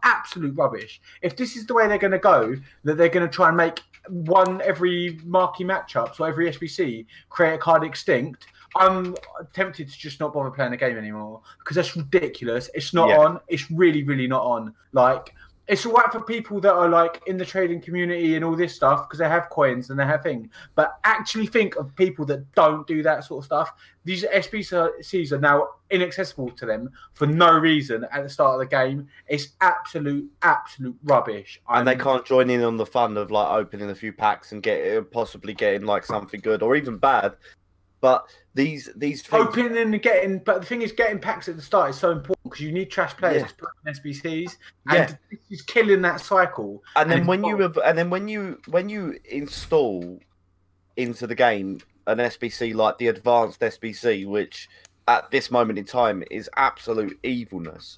absolute rubbish. If this is the way they're gonna go, that they're gonna try and make one every marquee matchup, so every SBC create a card extinct. I'm tempted to just not bother playing the game anymore because that's ridiculous. It's not Yeah. on. It's really, really not on. Like, it's all right for people that are like in the trading community and all this stuff because they have coins and they have things. But actually, think of people that don't do that sort of stuff. These SBCs are now inaccessible to them for no reason at the start of the game. It's absolute, absolute rubbish. and they I'm- can't join in on the fun of like opening a few packs and get possibly getting like something good or even bad. But these these things, opening and getting, but the thing is, getting packs at the start is so important because you need trash players Yeah. to put in SBCs, and Yeah. this is killing that cycle. and then when you have, and then when you when you install into the game an SBC like the advanced SBC, which at this moment in time is absolute evilness.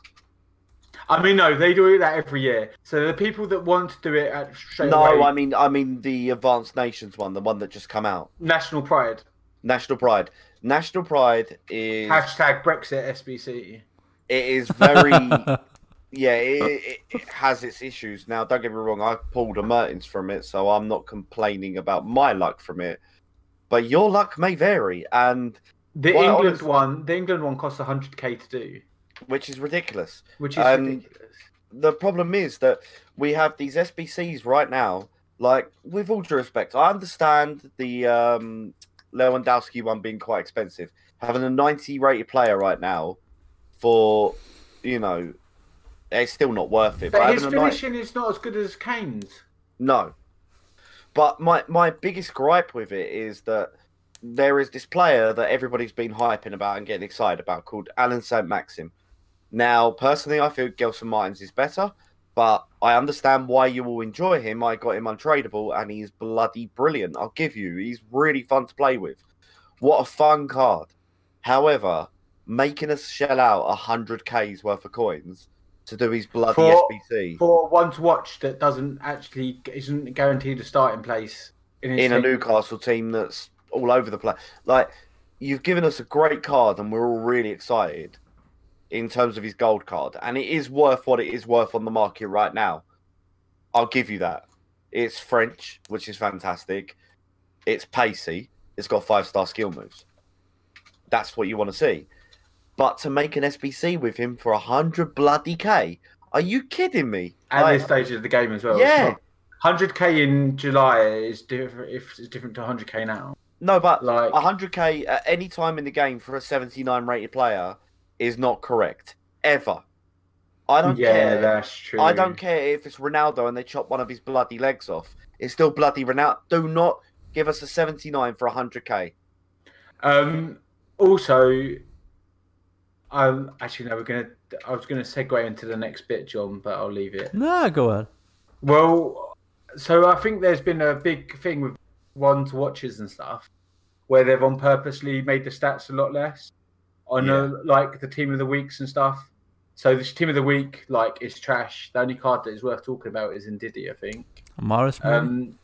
I mean, no, they do that every year. So the people that want to do it at straight no, away, I mean I mean the advanced nations one, the one that just come out. national pride. National Pride. National Pride is Hashtag Brexit SBC. it is very yeah it, it, it has its issues. Now don't get me wrong, I pulled a Mertens from it, so I'm not complaining about my luck from it. But your luck may vary, and The England honest- one, the England one costs 100k to do, which is ridiculous. which is Um, ridiculous. the problem is that we have these SBCs right now. Like, with all due respect, I understand the um, Lewandowski one being quite expensive. Having a 90 rated player right now for, you know, it's still not worth it. But his a ni- finishing is not as good as Kane's. no. But my, my biggest gripe with it is that there is this player that everybody's been hyping about and getting excited about called Alan St. Maxim. Now, personally, I feel Gelson Martins is better, but I understand why you will enjoy him. I got him untradeable and he's bloody brilliant. I'll give you. He's really fun to play with. What a fun card. However, making us shell out 100k's worth of coins to do his bloody For- SBC For one to watch that doesn't actually isn't guaranteed a starting place in, in a. Newcastle team that's all over the place. Like you've given us a great card, and we're all really excited in terms of his gold card, and it is worth what it is worth on the market right now. I'll give you that. It's French, which is fantastic. It's pacey. It's got five star skill moves. That's what you want to see. But to make an SBC with him for a hundred bloody k, are you kidding me? at Like, this stage of the game as well. Yeah. Hundred k in July is different. If it's different to hundred k now. No, but Like- 100k at any time in the game for a 79 rated player is not correct ever. I don't yeah, care. that's true. I don't care if it's Ronaldo and they chop one of his bloody legs off. It's still bloody Ronaldo. Do not give us a 79 for 100k. Um, also, um, actually, no, we're gonna. I was gonna segue into the next bit, John, but I'll leave it. No, go on. Well, so I think there's been a big thing with one to watches and stuff, where they've on purposely made the stats a lot less on Yeah. uh, like the team of the weeks and stuff. So this team of the week, like, is trash. The only card that is worth talking about is Ndidi, I think. Maybe? Um,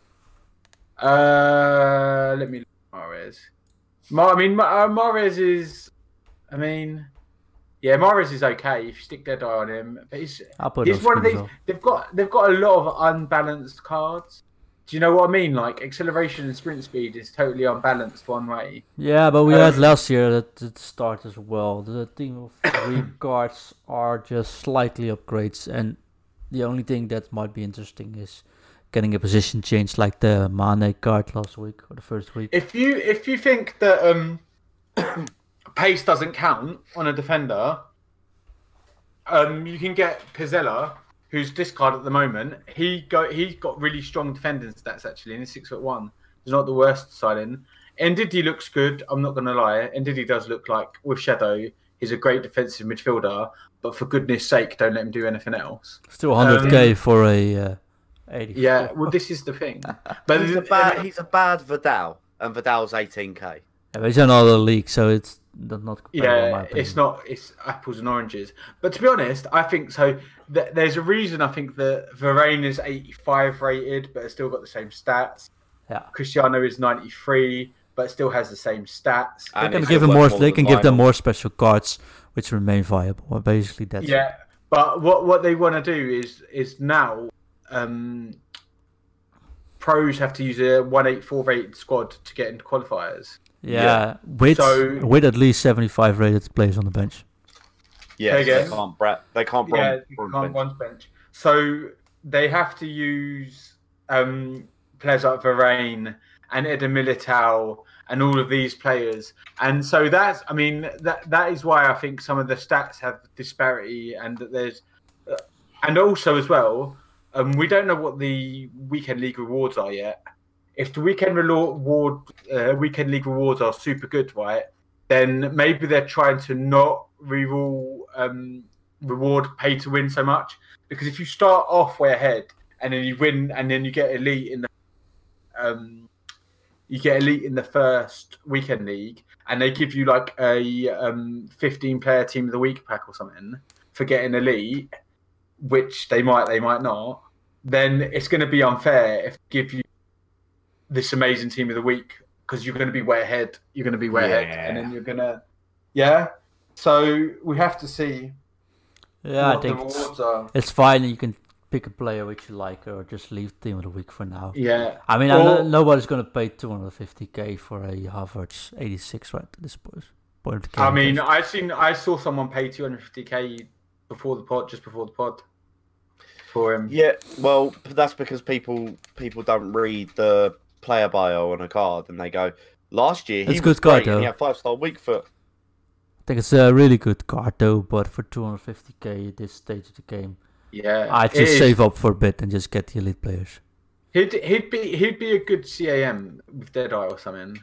uh, let me Mares. Ma- I mean, uh, Mares is. I mean, yeah, Mares is okay if you stick dead eye on him. But he's he's one of these. They've got they've got a lot of unbalanced cards. Do you know what I mean? Like acceleration and sprint speed is totally unbalanced one way. Yeah, but we Um, had last year at the start as well. The team of three cards are just slightly upgrades, and the only thing that might be interesting is getting a position change like the Mane card last week or the first week. If you if you think that um, pace doesn't count on a defender, um, you can get Pezzella, who's discard at the moment. He go he's got really strong defending stats actually, and he's six foot one. He's not the worst signing. Ndidi looks good. I'm not gonna lie. Ndidi does look like with Shadow. He's a great defensive midfielder, but for goodness sake, don't let him do anything else. Still 100k for a uh, 80. um, Yeah, well, this is the thing. But He's a bad, he's a bad Vidal, and Vidal's 18k. Yeah, but it's another league, so it's not not comparable, Yeah, opinion. it's not. It's apples and oranges. But to be honest, I think so. Th- there's a reason I think that Varane is 85 rated, but has still got the same stats. Yeah. Cristiano is 93, but still has the same stats. They can give still him worth more. They than can give them more special cards, which remain viable. Well, basically, that's it. yeah, but what what they want to do is is now. Um, pros have to use a 184 rated squad to get into qualifiers. Yeah, with So- with at least 75 rated players on the bench. Yes, they can't. Bra- they can't. yeah, Brom- you can't bench. one's bench. So they have to use um, players like Varane and Eder Militao and all of these players. And so that's, I mean, that that is why I think some of the stats have disparity and that there's, uh, and also as well, um, we don't know what the weekend league rewards are yet. If the weekend reward, uh, weekend league rewards are super good, right? Then maybe they're trying to not rerule um, reward pay to win so much because if you start off way ahead and then you win and then you get elite in the um, you get elite in the first weekend league and they give you like a um, 15 player team of the week pack or something for getting elite which they might they might not then it's going to be unfair if they give you this amazing team of the week because you're going to be way ahead you're going to be way ahead and then you're going to yeah so we have to see Yeah, I what the think it's, rewards are. it's fine. You can pick a player which you like, or just leave team of the week for now. Yeah, I mean, I know nobody's gonna pay 250k for a Havertz 86 right at this point. point I mean, because- I seen I saw someone pay 250k before the pod, just before the pod, for him. Yeah, well, that's because people people don't read the player bio on a card and they go, last year he It's was good card, great and he though. had five star weak foot. I think it's a really good card though, but for 250k at this stage of the game, Yeah, I it just save up for a bit and just get the elite players. He'd he'd be he'd be a good CAM with Deadeye or something,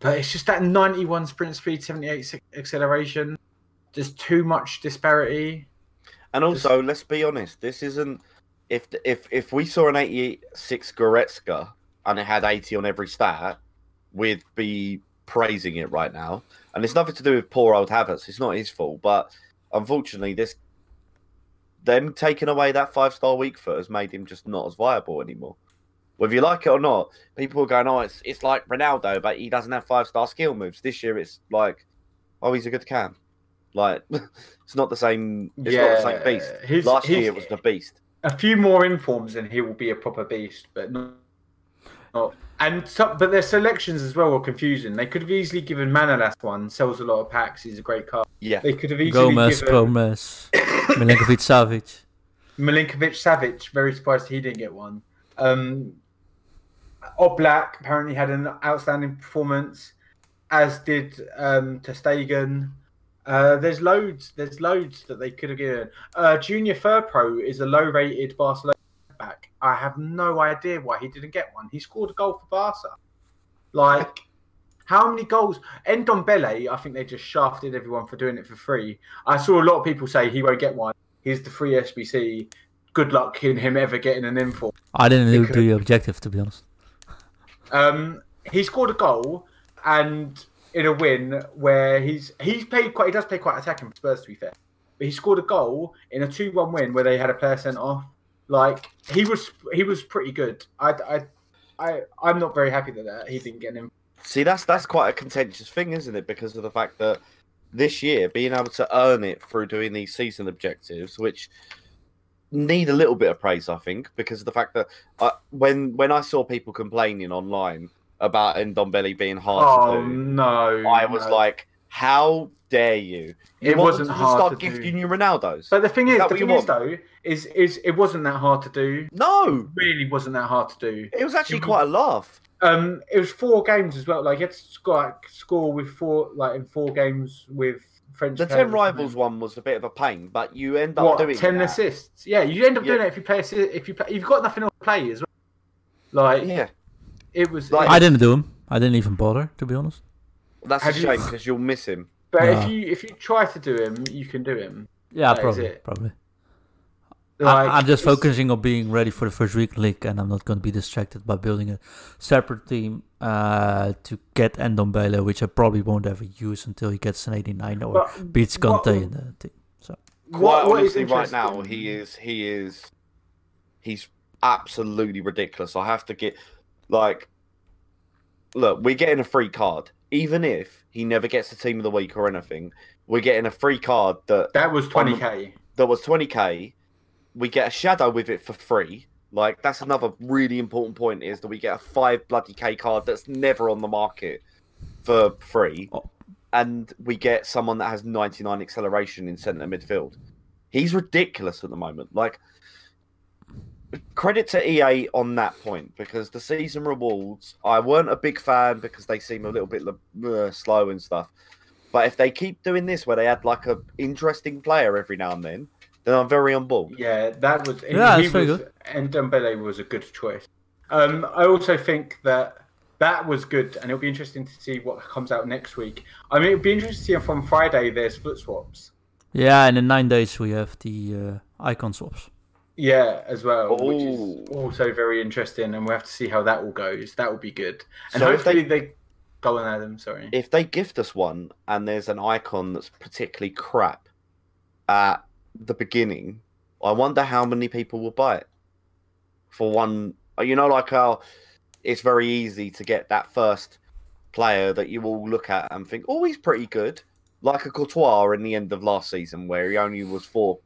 but it's just that 91 sprint speed, 78 acceleration. There's too much disparity. And also, let's be honest, this isn't if if if we saw an 86 Goretzka and it had 80 on every stat, we'd be praising it right now. And it's nothing to do with poor old Havertz. It's not his fault, but unfortunately, this them taking away that five star weak foot has made him just not as viable anymore. Whether you like it or not, people are going, "Oh, it's it's like Ronaldo, but he doesn't have five star skill moves." This year, it's like, "Oh, he's a good cam." Like, it's not the same. It's not the same beast. his- Last his- year it was the beast. a few more informs and he will be a proper beast, but not. Not. And some, but their selections as well were confusing. They could have easily given Manolas one, sells a lot of packs, he's a great card. Yeah, They could have easily Gomez, given Gomez, Milinkovic, Savic. Milinkovic Savic. Very surprised he didn't get one. Um, Oblak apparently had an outstanding performance, as did um, ter Stegen. Uh, there's loads. There's loads that they could have given. Uh, Junior Firpo is a low-rated Barcelona back. I have no idea why he didn't get one. He scored a goal for Barca. Like, how many goals? Ndombele, I think they just shafted everyone for doing it for free. I saw a lot of people say he won't get one. He's the free SBC. Good luck in him ever getting an info. I didn't do the objective to be honest. Um, he scored a goal and in a win where he's he's played quite he does play quite attacking for Spurs to be fair. But he scored a goal in a two-one win where they had a player sent off. Like he was he was pretty good. I I I I'm not very happy that, that he didn't get him. See, that's that's quite a contentious thing, isn't it? Because of the fact that this year, being able to earn it through doing these season objectives, which need a little bit of praise, I think, because of the fact that I, when when I saw people complaining online about Ndombele being hard Oh to do, no! I was no. like, "How dare you?" You It wasn't to hard start to do. gifting you Ronaldo's. But the thing Is is, the thing is though, is is it wasn't that hard to do. no, Really wasn't that hard to do. it was actually It was- quite a laugh. Um, it was four games as well. Like you had to score, like, score with four, like in four games with French. The ten rivals one was a bit of a pain, but you end up What doing ten that. assists? Yeah, you end up doing it if you play. assi- If you play, you've got nothing else to play as well. Like Yeah, it was. Like- I didn't do him. I didn't even bother to be honest. that's a Had shame because you'll miss him. but Yeah. if you if you try to do him, you can do him. Yeah, That is probably, probably. Like I, I'm just focusing on being ready for the first week league, and I'm not going to be distracted by building a separate team uh, to get Ndombele, which I probably won't ever use until he gets an 89 or But beats Conte in the team. So Quite what is honestly, right now he is he is he's absolutely ridiculous. I have to get like look, we're getting a free card, even if he never gets the team of the week or anything. We're getting a free card that That was twenty k. that was 20k. We get a shadow with it for free. Like that's another really important point is that we get a five bloody k card that's never on the market for free, Oh. and we get someone that has 99 acceleration in centre midfield. He's ridiculous at the moment. Like credit to EA on that point because the season rewards I weren't a big fan because they seem a little bit uh, slow and stuff. But if they keep doing this, where they add like a interesting player every now and then, then I'm very on board. Yeah, that was. Yeah, he that's very was, Ndombele was a good choice. Um, I also think that that was good, and it'll be interesting to see what comes out next week. I mean, it'll be interesting to see if on Friday there's FUT swaps. yeah, and in nine days we have the uh, icon swaps. Yeah, as well, which is also very interesting, and we'll have to see how that all goes. That will be good, and So if hopefully they... go on, Adam. Sorry. If they gift us one and there's an icon that's particularly crap at the beginning, I wonder how many people will buy it for one. You know, like how it's very easy to get that first player that you all look at and think, oh, he's pretty good. Like a Courtois in the end of last season, where he only was four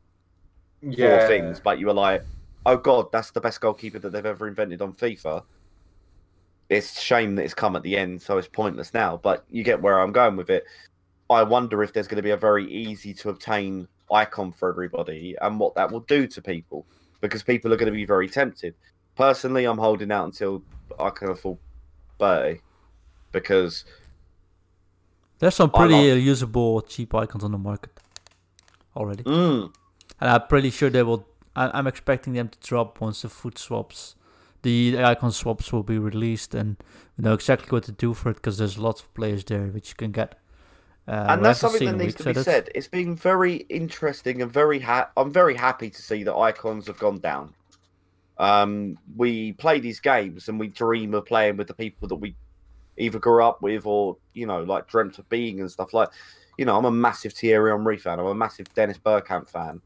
yeah, four things, but you were like, oh god, that's the best goalkeeper that they've ever invented on FIFA. It's a shame that it's come at the end, so it's pointless now. But you get where I'm going with it. I wonder if there's going to be a very easy to obtain icon for everybody, and what that will do to people, because people are going to be very tempted. Personally, I'm holding out until I can afford Bertie, because There's some pretty love- usable cheap icons on the market already, mm, and I'm pretty sure they will. I, I'm expecting them to drop once the FUT swaps, the icon swaps will be released, and we know exactly what to do for it because there's lots of players there which you can get. Uh, and that's something that needs to be that's- said. It's been very interesting and very ha- I'm very happy to see that icons have gone down. Um, we play these games and we dream of playing with the people that we either grew up with or you know like dreamt of being and stuff like. You know, I'm a massive Thierry Henry fan. I'm a massive Dennis Bergkamp fan,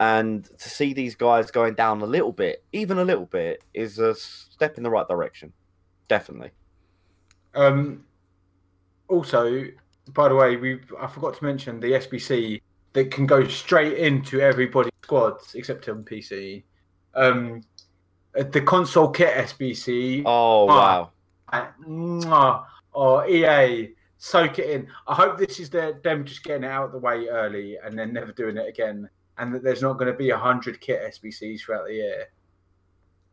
and to see these guys going down a little bit, even a little bit, is a step in the right direction. Definitely. Um, also, by the way, we I forgot to mention the SBC that can go straight into everybody's squads except on PC. Um, the console kit SBC. Oh wow! uh, or EA, soak it in. I hope this is their, them just getting it out of the way early and then never doing it again, and that there's not going to be a hundred kit SBCs throughout the year.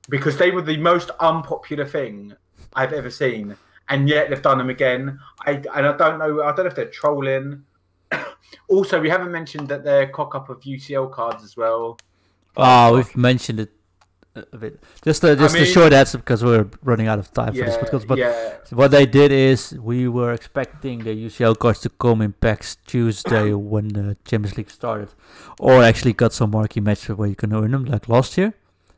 because they were the most unpopular thing I've ever seen, and yet they've done them again. I and I don't know. I don't know if they're trolling. also, we haven't mentioned that they're cock up of UCL cards as well. Oh, we've mentioned it a bit. Just a, just a mean- short answer because we're running out of time for this podcast. But yeah. what they did is we were expecting the UCL cards to come in packs Tuesday when the Champions League started, or actually got some marquee matches where you can earn them like last year,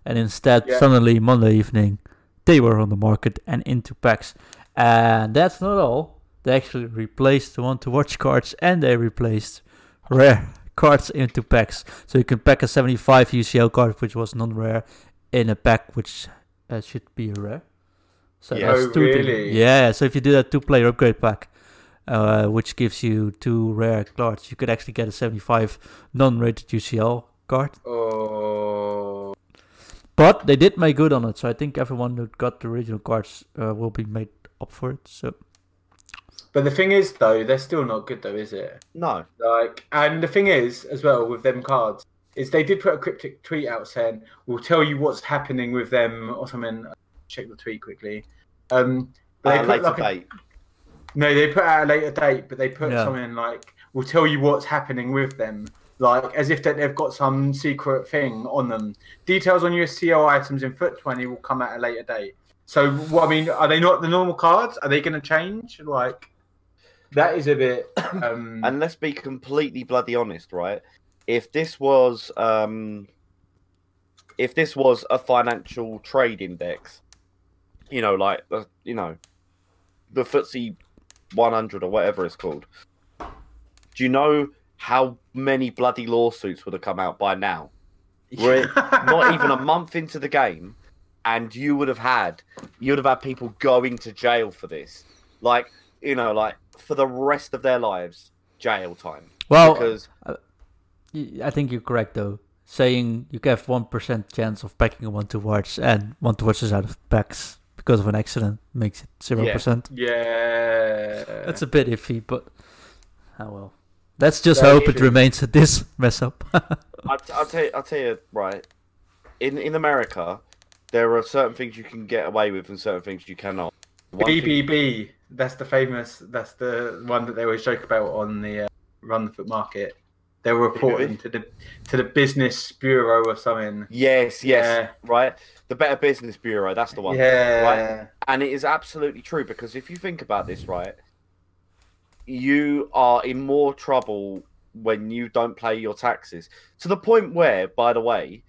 and instead Yeah. suddenly Monday evening they were on the market and into packs, and that's not all. They actually replaced the one to watch cards and they replaced rare cards into packs. So you can pack a 75 UCL card, which was non-rare, in a pack which uh, should be rare. So Yeah. that's Oh, two things. really? Yeah. So if you do that two-player upgrade pack, uh, which gives you two rare cards, you could actually get a 75 non-rated UCL card. Oh, But they did make good on it, so I think everyone who got the original cards uh, will be made up for it. So but the thing is, though, they're still not good, though, is it? No. Like, and the thing is, as well, with them cards, is they did put a cryptic tweet out saying, "We'll tell you what's happening with them" or something. Check the tweet quickly. Um, but At they a put later like a- no, they put out a later date, but they put Yeah. something like, "We'll tell you what's happening with them," like as if that they've got some secret thing on them. Details on USCL items in FUT Twenty will come at a later date. So, what I mean, are they not the normal cards? Are they going to change? Like, that is a bit. Um, And let's be completely bloody honest, right? If this was um if this was a financial trade index, you know, like the you know, the FTSE 100 or whatever it's called. Do you know how many bloody lawsuits would have come out by now? We're not even a month into the game, and you would have had you would have had people going to jail for this, like you know, like for the rest of their lives, jail time. well, because uh, Y- I think you're correct though. Saying you have one percent chance of packing a one to watch and one to watch is out of packs because of an accident makes it zero percent. Yeah. That's a bit iffy, but oh well. Let's just Very hope it remains at this mess up. I'll, I'll tell you, I'll tell you, right. In in America, there are certain things you can get away with and certain things you cannot. One thing- BBB. That's the famous. That's the one that they always joke about on the uh, Run the FUT Market. They were reporting to the to the Business Bureau or something. Yes, yes, Yeah. right. The Better Business Bureau, that's the one. Yeah. Right. And it is absolutely true because if you think about this, right, you are in more trouble when you don't pay your taxes. To the point where, by the way,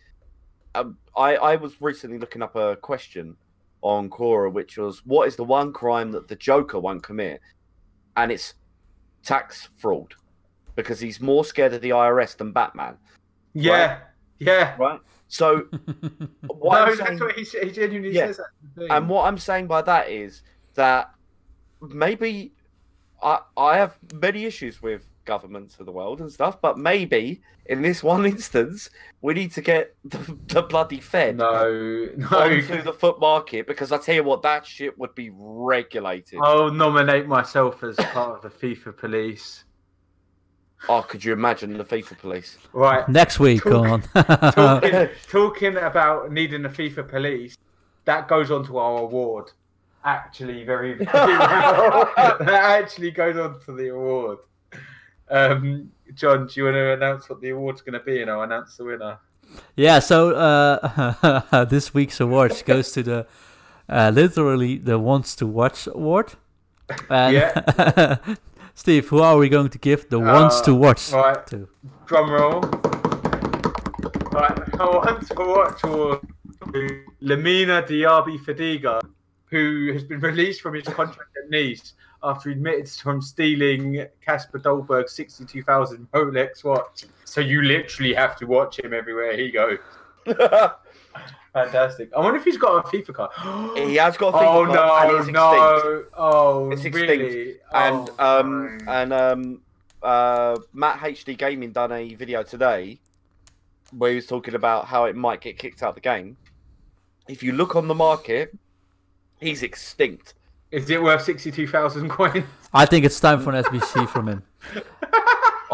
um, I, I was recently looking up a question on Quora, which was, what is the one crime that the Joker won't commit? And it's tax fraud because he's more scared of the IRS than Batman, Yeah. Yeah. right? So, what no, saying- what he, he genuinely Yeah. says. That's the thing. And what I'm saying by that is that maybe I I have many issues with governments of the world and stuff, but maybe in this one instance we need to get the, the bloody Fed no, no. onto the FUT market because I tell you what, that shit would be regulated. I'll nominate myself as part of the FIFA police. Oh, could you imagine the FIFA police? Right. Next week Talk- on. talking, talking about needing a FIFA police, that goes on to our award. Actually, very, very well. that actually goes on to the award. Um, John, do you want to announce what the award's going to be, and I'll announce the winner? Yeah, so uh, this week's award goes to the uh, literally the wants to watch award. And Yeah. Steve, who are we going to give the wants Uh, to watch right. to? Drum roll. Right, I want to watch award to Lamine Diaby Fadiga, who has been released from his contract at Nice after he admitted from stealing Kasper Dolberg's 62,000 Rolex watch. So you literally have to watch him everywhere he goes. Fantastic. I wonder if he's got a FIFA card. he has got a FIFA Oh card and no, it's extinct. no. Oh, It's extinct. really? and Oh, um no. and um uh Matt HD Gaming done a video today where he was talking about how it might get kicked out of the game. If you look on the market, he's extinct. Is it worth 62,000 coins? I think it's time for an SBC from him.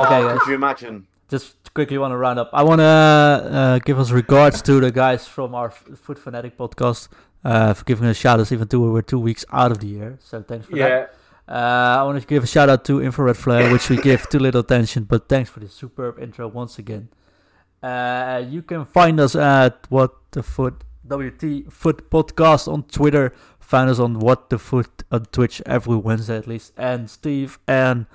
Oh, Okay, guys. could you imagine? Just quickly want to round up. I want to uh, give us regards to the guys from our Foot Fanatic podcast uh, for giving us shout outs, even though we're two weeks out of the year. So thanks for Yeah. that. Uh, I want to give a shout out to Infrared Flare, which we give too little attention, but thanks for the superb intro once again. Uh, you can find us at What the Foot WT Foot Podcast on Twitter. Find us on What the Foot on Twitch every Wednesday at least. And Steve and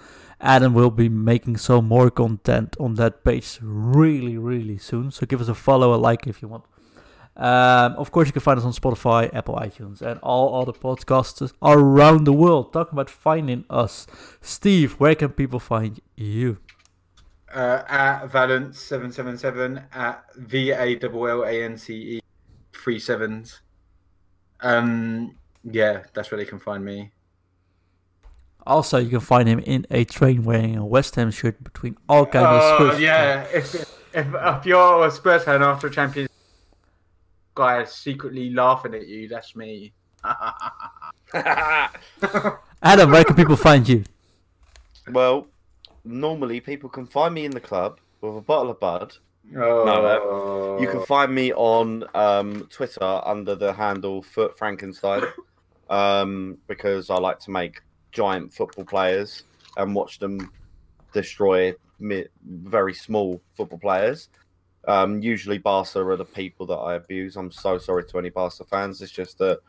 Adam will be making some more content on that page really, really soon. So give us a follow, a like if you want. Um, of course, you can find us on Spotify, Apple iTunes, and all other podcasters around the world. Talking about finding us. Steve, where can people find you? Uh, at Valence seven seven seven at V A L L A N C E three sevens. Um, yeah, that's where they can find me. Also, you can find him in a train wearing a West Ham shirt between all kinds of Oh Spurs. yeah, if, if if you're a Spurs fan after a Champions guy secretly laughing at you, that's me. Adam, where can people find you? well, normally people can find me in the club with a bottle of Bud. Oh, You can find me on um, Twitter under the handle FUT Frankenstein um, because I like to make giant football players and watch them destroy very small football players. Um, usually, Barca are the people that I abuse. I'm so sorry to any Barca fans. It's just that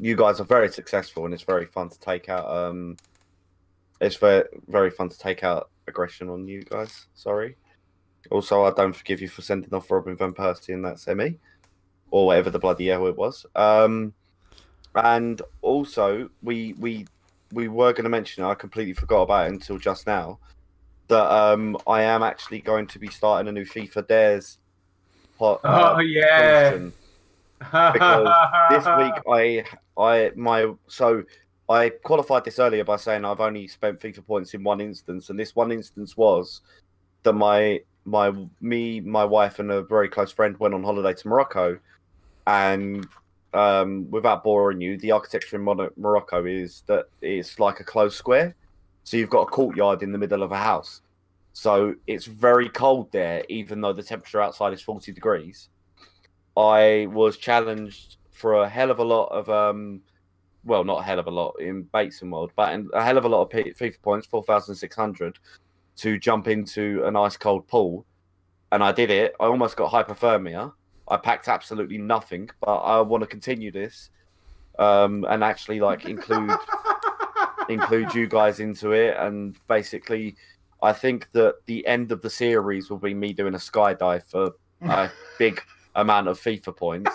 you guys are very successful and it's very fun to take out. Um, it's very very fun to take out aggression on you guys. Sorry. Also, I don't forgive you for sending off Robin van Persie in that semi, or whatever the bloody hell it was. Um, and also, we we we were going to mention it. I completely forgot about it until just now. That um, I am actually going to be starting a new FIFA Dares. Pot, Oh, yeah. because this week I I my so I qualified this earlier by saying I've only spent FIFA points in one instance, and this one instance was that my my me my wife and a very close friend went on holiday to Morocco, and um, without boring you, the architecture in Morocco is that it's like a closed square, so you've got a courtyard in the middle of a house, so it's very cold there, even though the temperature outside is forty degrees. I was challenged for a hell of a lot of um, well, not a hell of a lot in Bateson World, but a hell of a lot of FIFA points, four thousand six hundred, to jump into an ice cold pool, and I did it. I almost got hypothermia. I packed absolutely nothing, but I want to continue this, um, and actually like include include you guys into it, and basically, I think that the end of the series will be me doing a skydive for a big amount of FIFA points.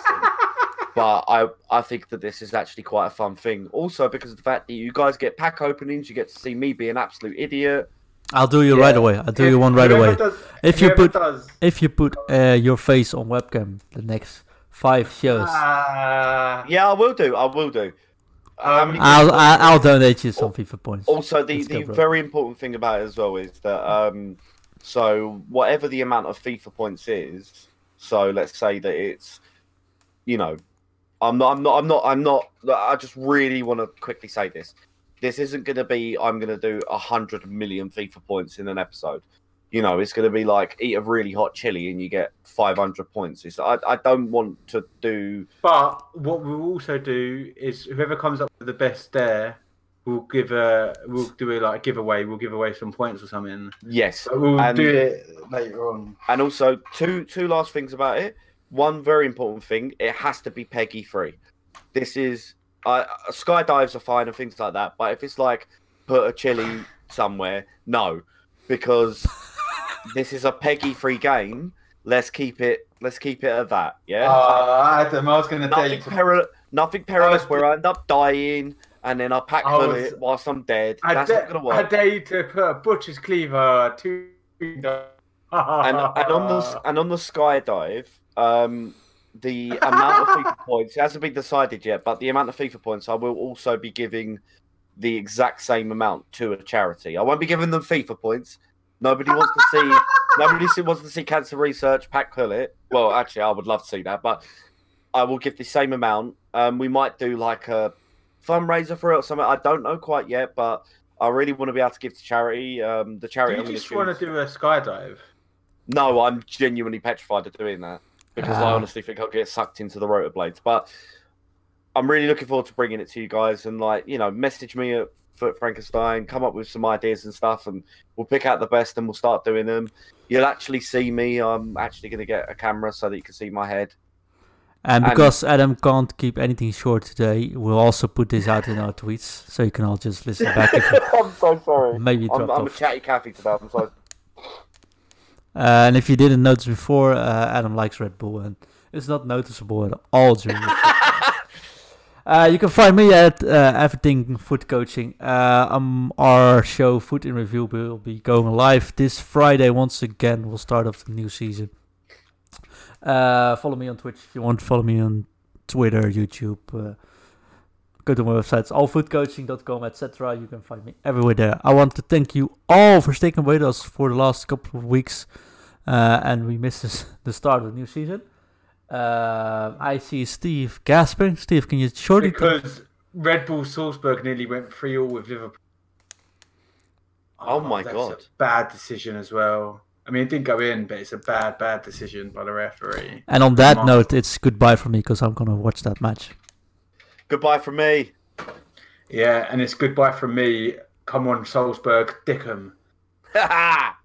but I I think that this is actually quite a fun thing. Also because of the fact that you guys get pack openings, you get to see me be an absolute idiot. I'll do you Yeah. right away. I'll do If you one right away. does- If you put does, if you put uh, your face on webcam the next five shows, Ah, Yeah, I will do. I will do. Um, I'll I'll, I'll donate you some FIFA points. Also, the, Let's go, the bro. very important thing about it as well is that um, so whatever the amount of FIFA points is, so let's say that it's, you know, I'm not, I'm not, I'm not, I'm not. I just really want to quickly say this. This isn't going to be. I'm going to do a hundred million FIFA points in an episode. You know, it's going to be like eat a really hot chili and you get 500 points. It's, I, I don't want to do. But what we'll also do is whoever comes up with the best dare we'll give a we'll do a like a giveaway. We'll give away some points or something. Yes, But we'll And- do it later on. And also, two two last things about it. One very important thing: it has to be PEGI three. This is uh, skydives are fine and things like that, but if it's like put a chili somewhere, no, because this is a PEGI three game. Let's keep it. Let's keep it at that. Yeah. Uh, Adam, I was going to tell you. nothing, peril- nothing perilous where I end up dying and then I pack I was- it whilst I'm dead. I, That's da- not gonna I dare you to put a butcher's cleaver to. and and on the and on the skydive, um, the amount of FIFA points it hasn't been decided yet, but the amount of FIFA points I will also be giving the exact same amount to a charity. I won't be giving them FIFA points. Nobody wants to see nobody wants to see cancer research. Pat Cullet. Well, actually, I would love to see that, but I will give the same amount. Um, we might do like a fundraiser for it or something. I don't know quite yet, but I really want to be able to give to charity. Um, the Do charity. you I'm just want to do a skydive? No, I'm genuinely petrified of doing that because I Ah. honestly think I'll get sucked into the rotor blades. But I'm really looking forward to bringing it to you guys and like you know, message me at FUT Frankenstein, come up with some ideas and stuff, and we'll pick out the best and we'll start doing them. You'll actually see me. I'm actually going to get a camera so that you can see my head. And And- because Adam can't keep anything short today, we'll also put this out in our tweets, so you can all just listen back I'm so sorry. maybe I'm, I'm a chatty Cathy today. I'm so Uh, and if you didn't notice before, uh, Adam likes Red Bull, and it's not noticeable at all during. the uh, you can find me at uh, Everything Foot Coaching. Uh, um, our show FUT in Review will be going live this Friday once again. We'll start off the new season. Uh, follow me on Twitch if you want. Follow me on Twitter, YouTube. Uh, go to my websites, allfootcoaching.com, etc. You can find me everywhere there. I want to thank you all for sticking with us for the last couple of weeks. Uh, and we missed this, the start of the new season. Uh, I see Steve gasping. Steve, can you shortly? because Red Bull Salzburg nearly went three all with Liverpool. Oh my that's God. A bad decision as well. I mean, it didn't go in, but it's a bad, bad decision by the referee. and on that Come on. note, it's goodbye for me because I'm gonna watch that match. goodbye from me. Yeah, and it's goodbye from me. Come on, Salzburg, Dickham. Ha ha!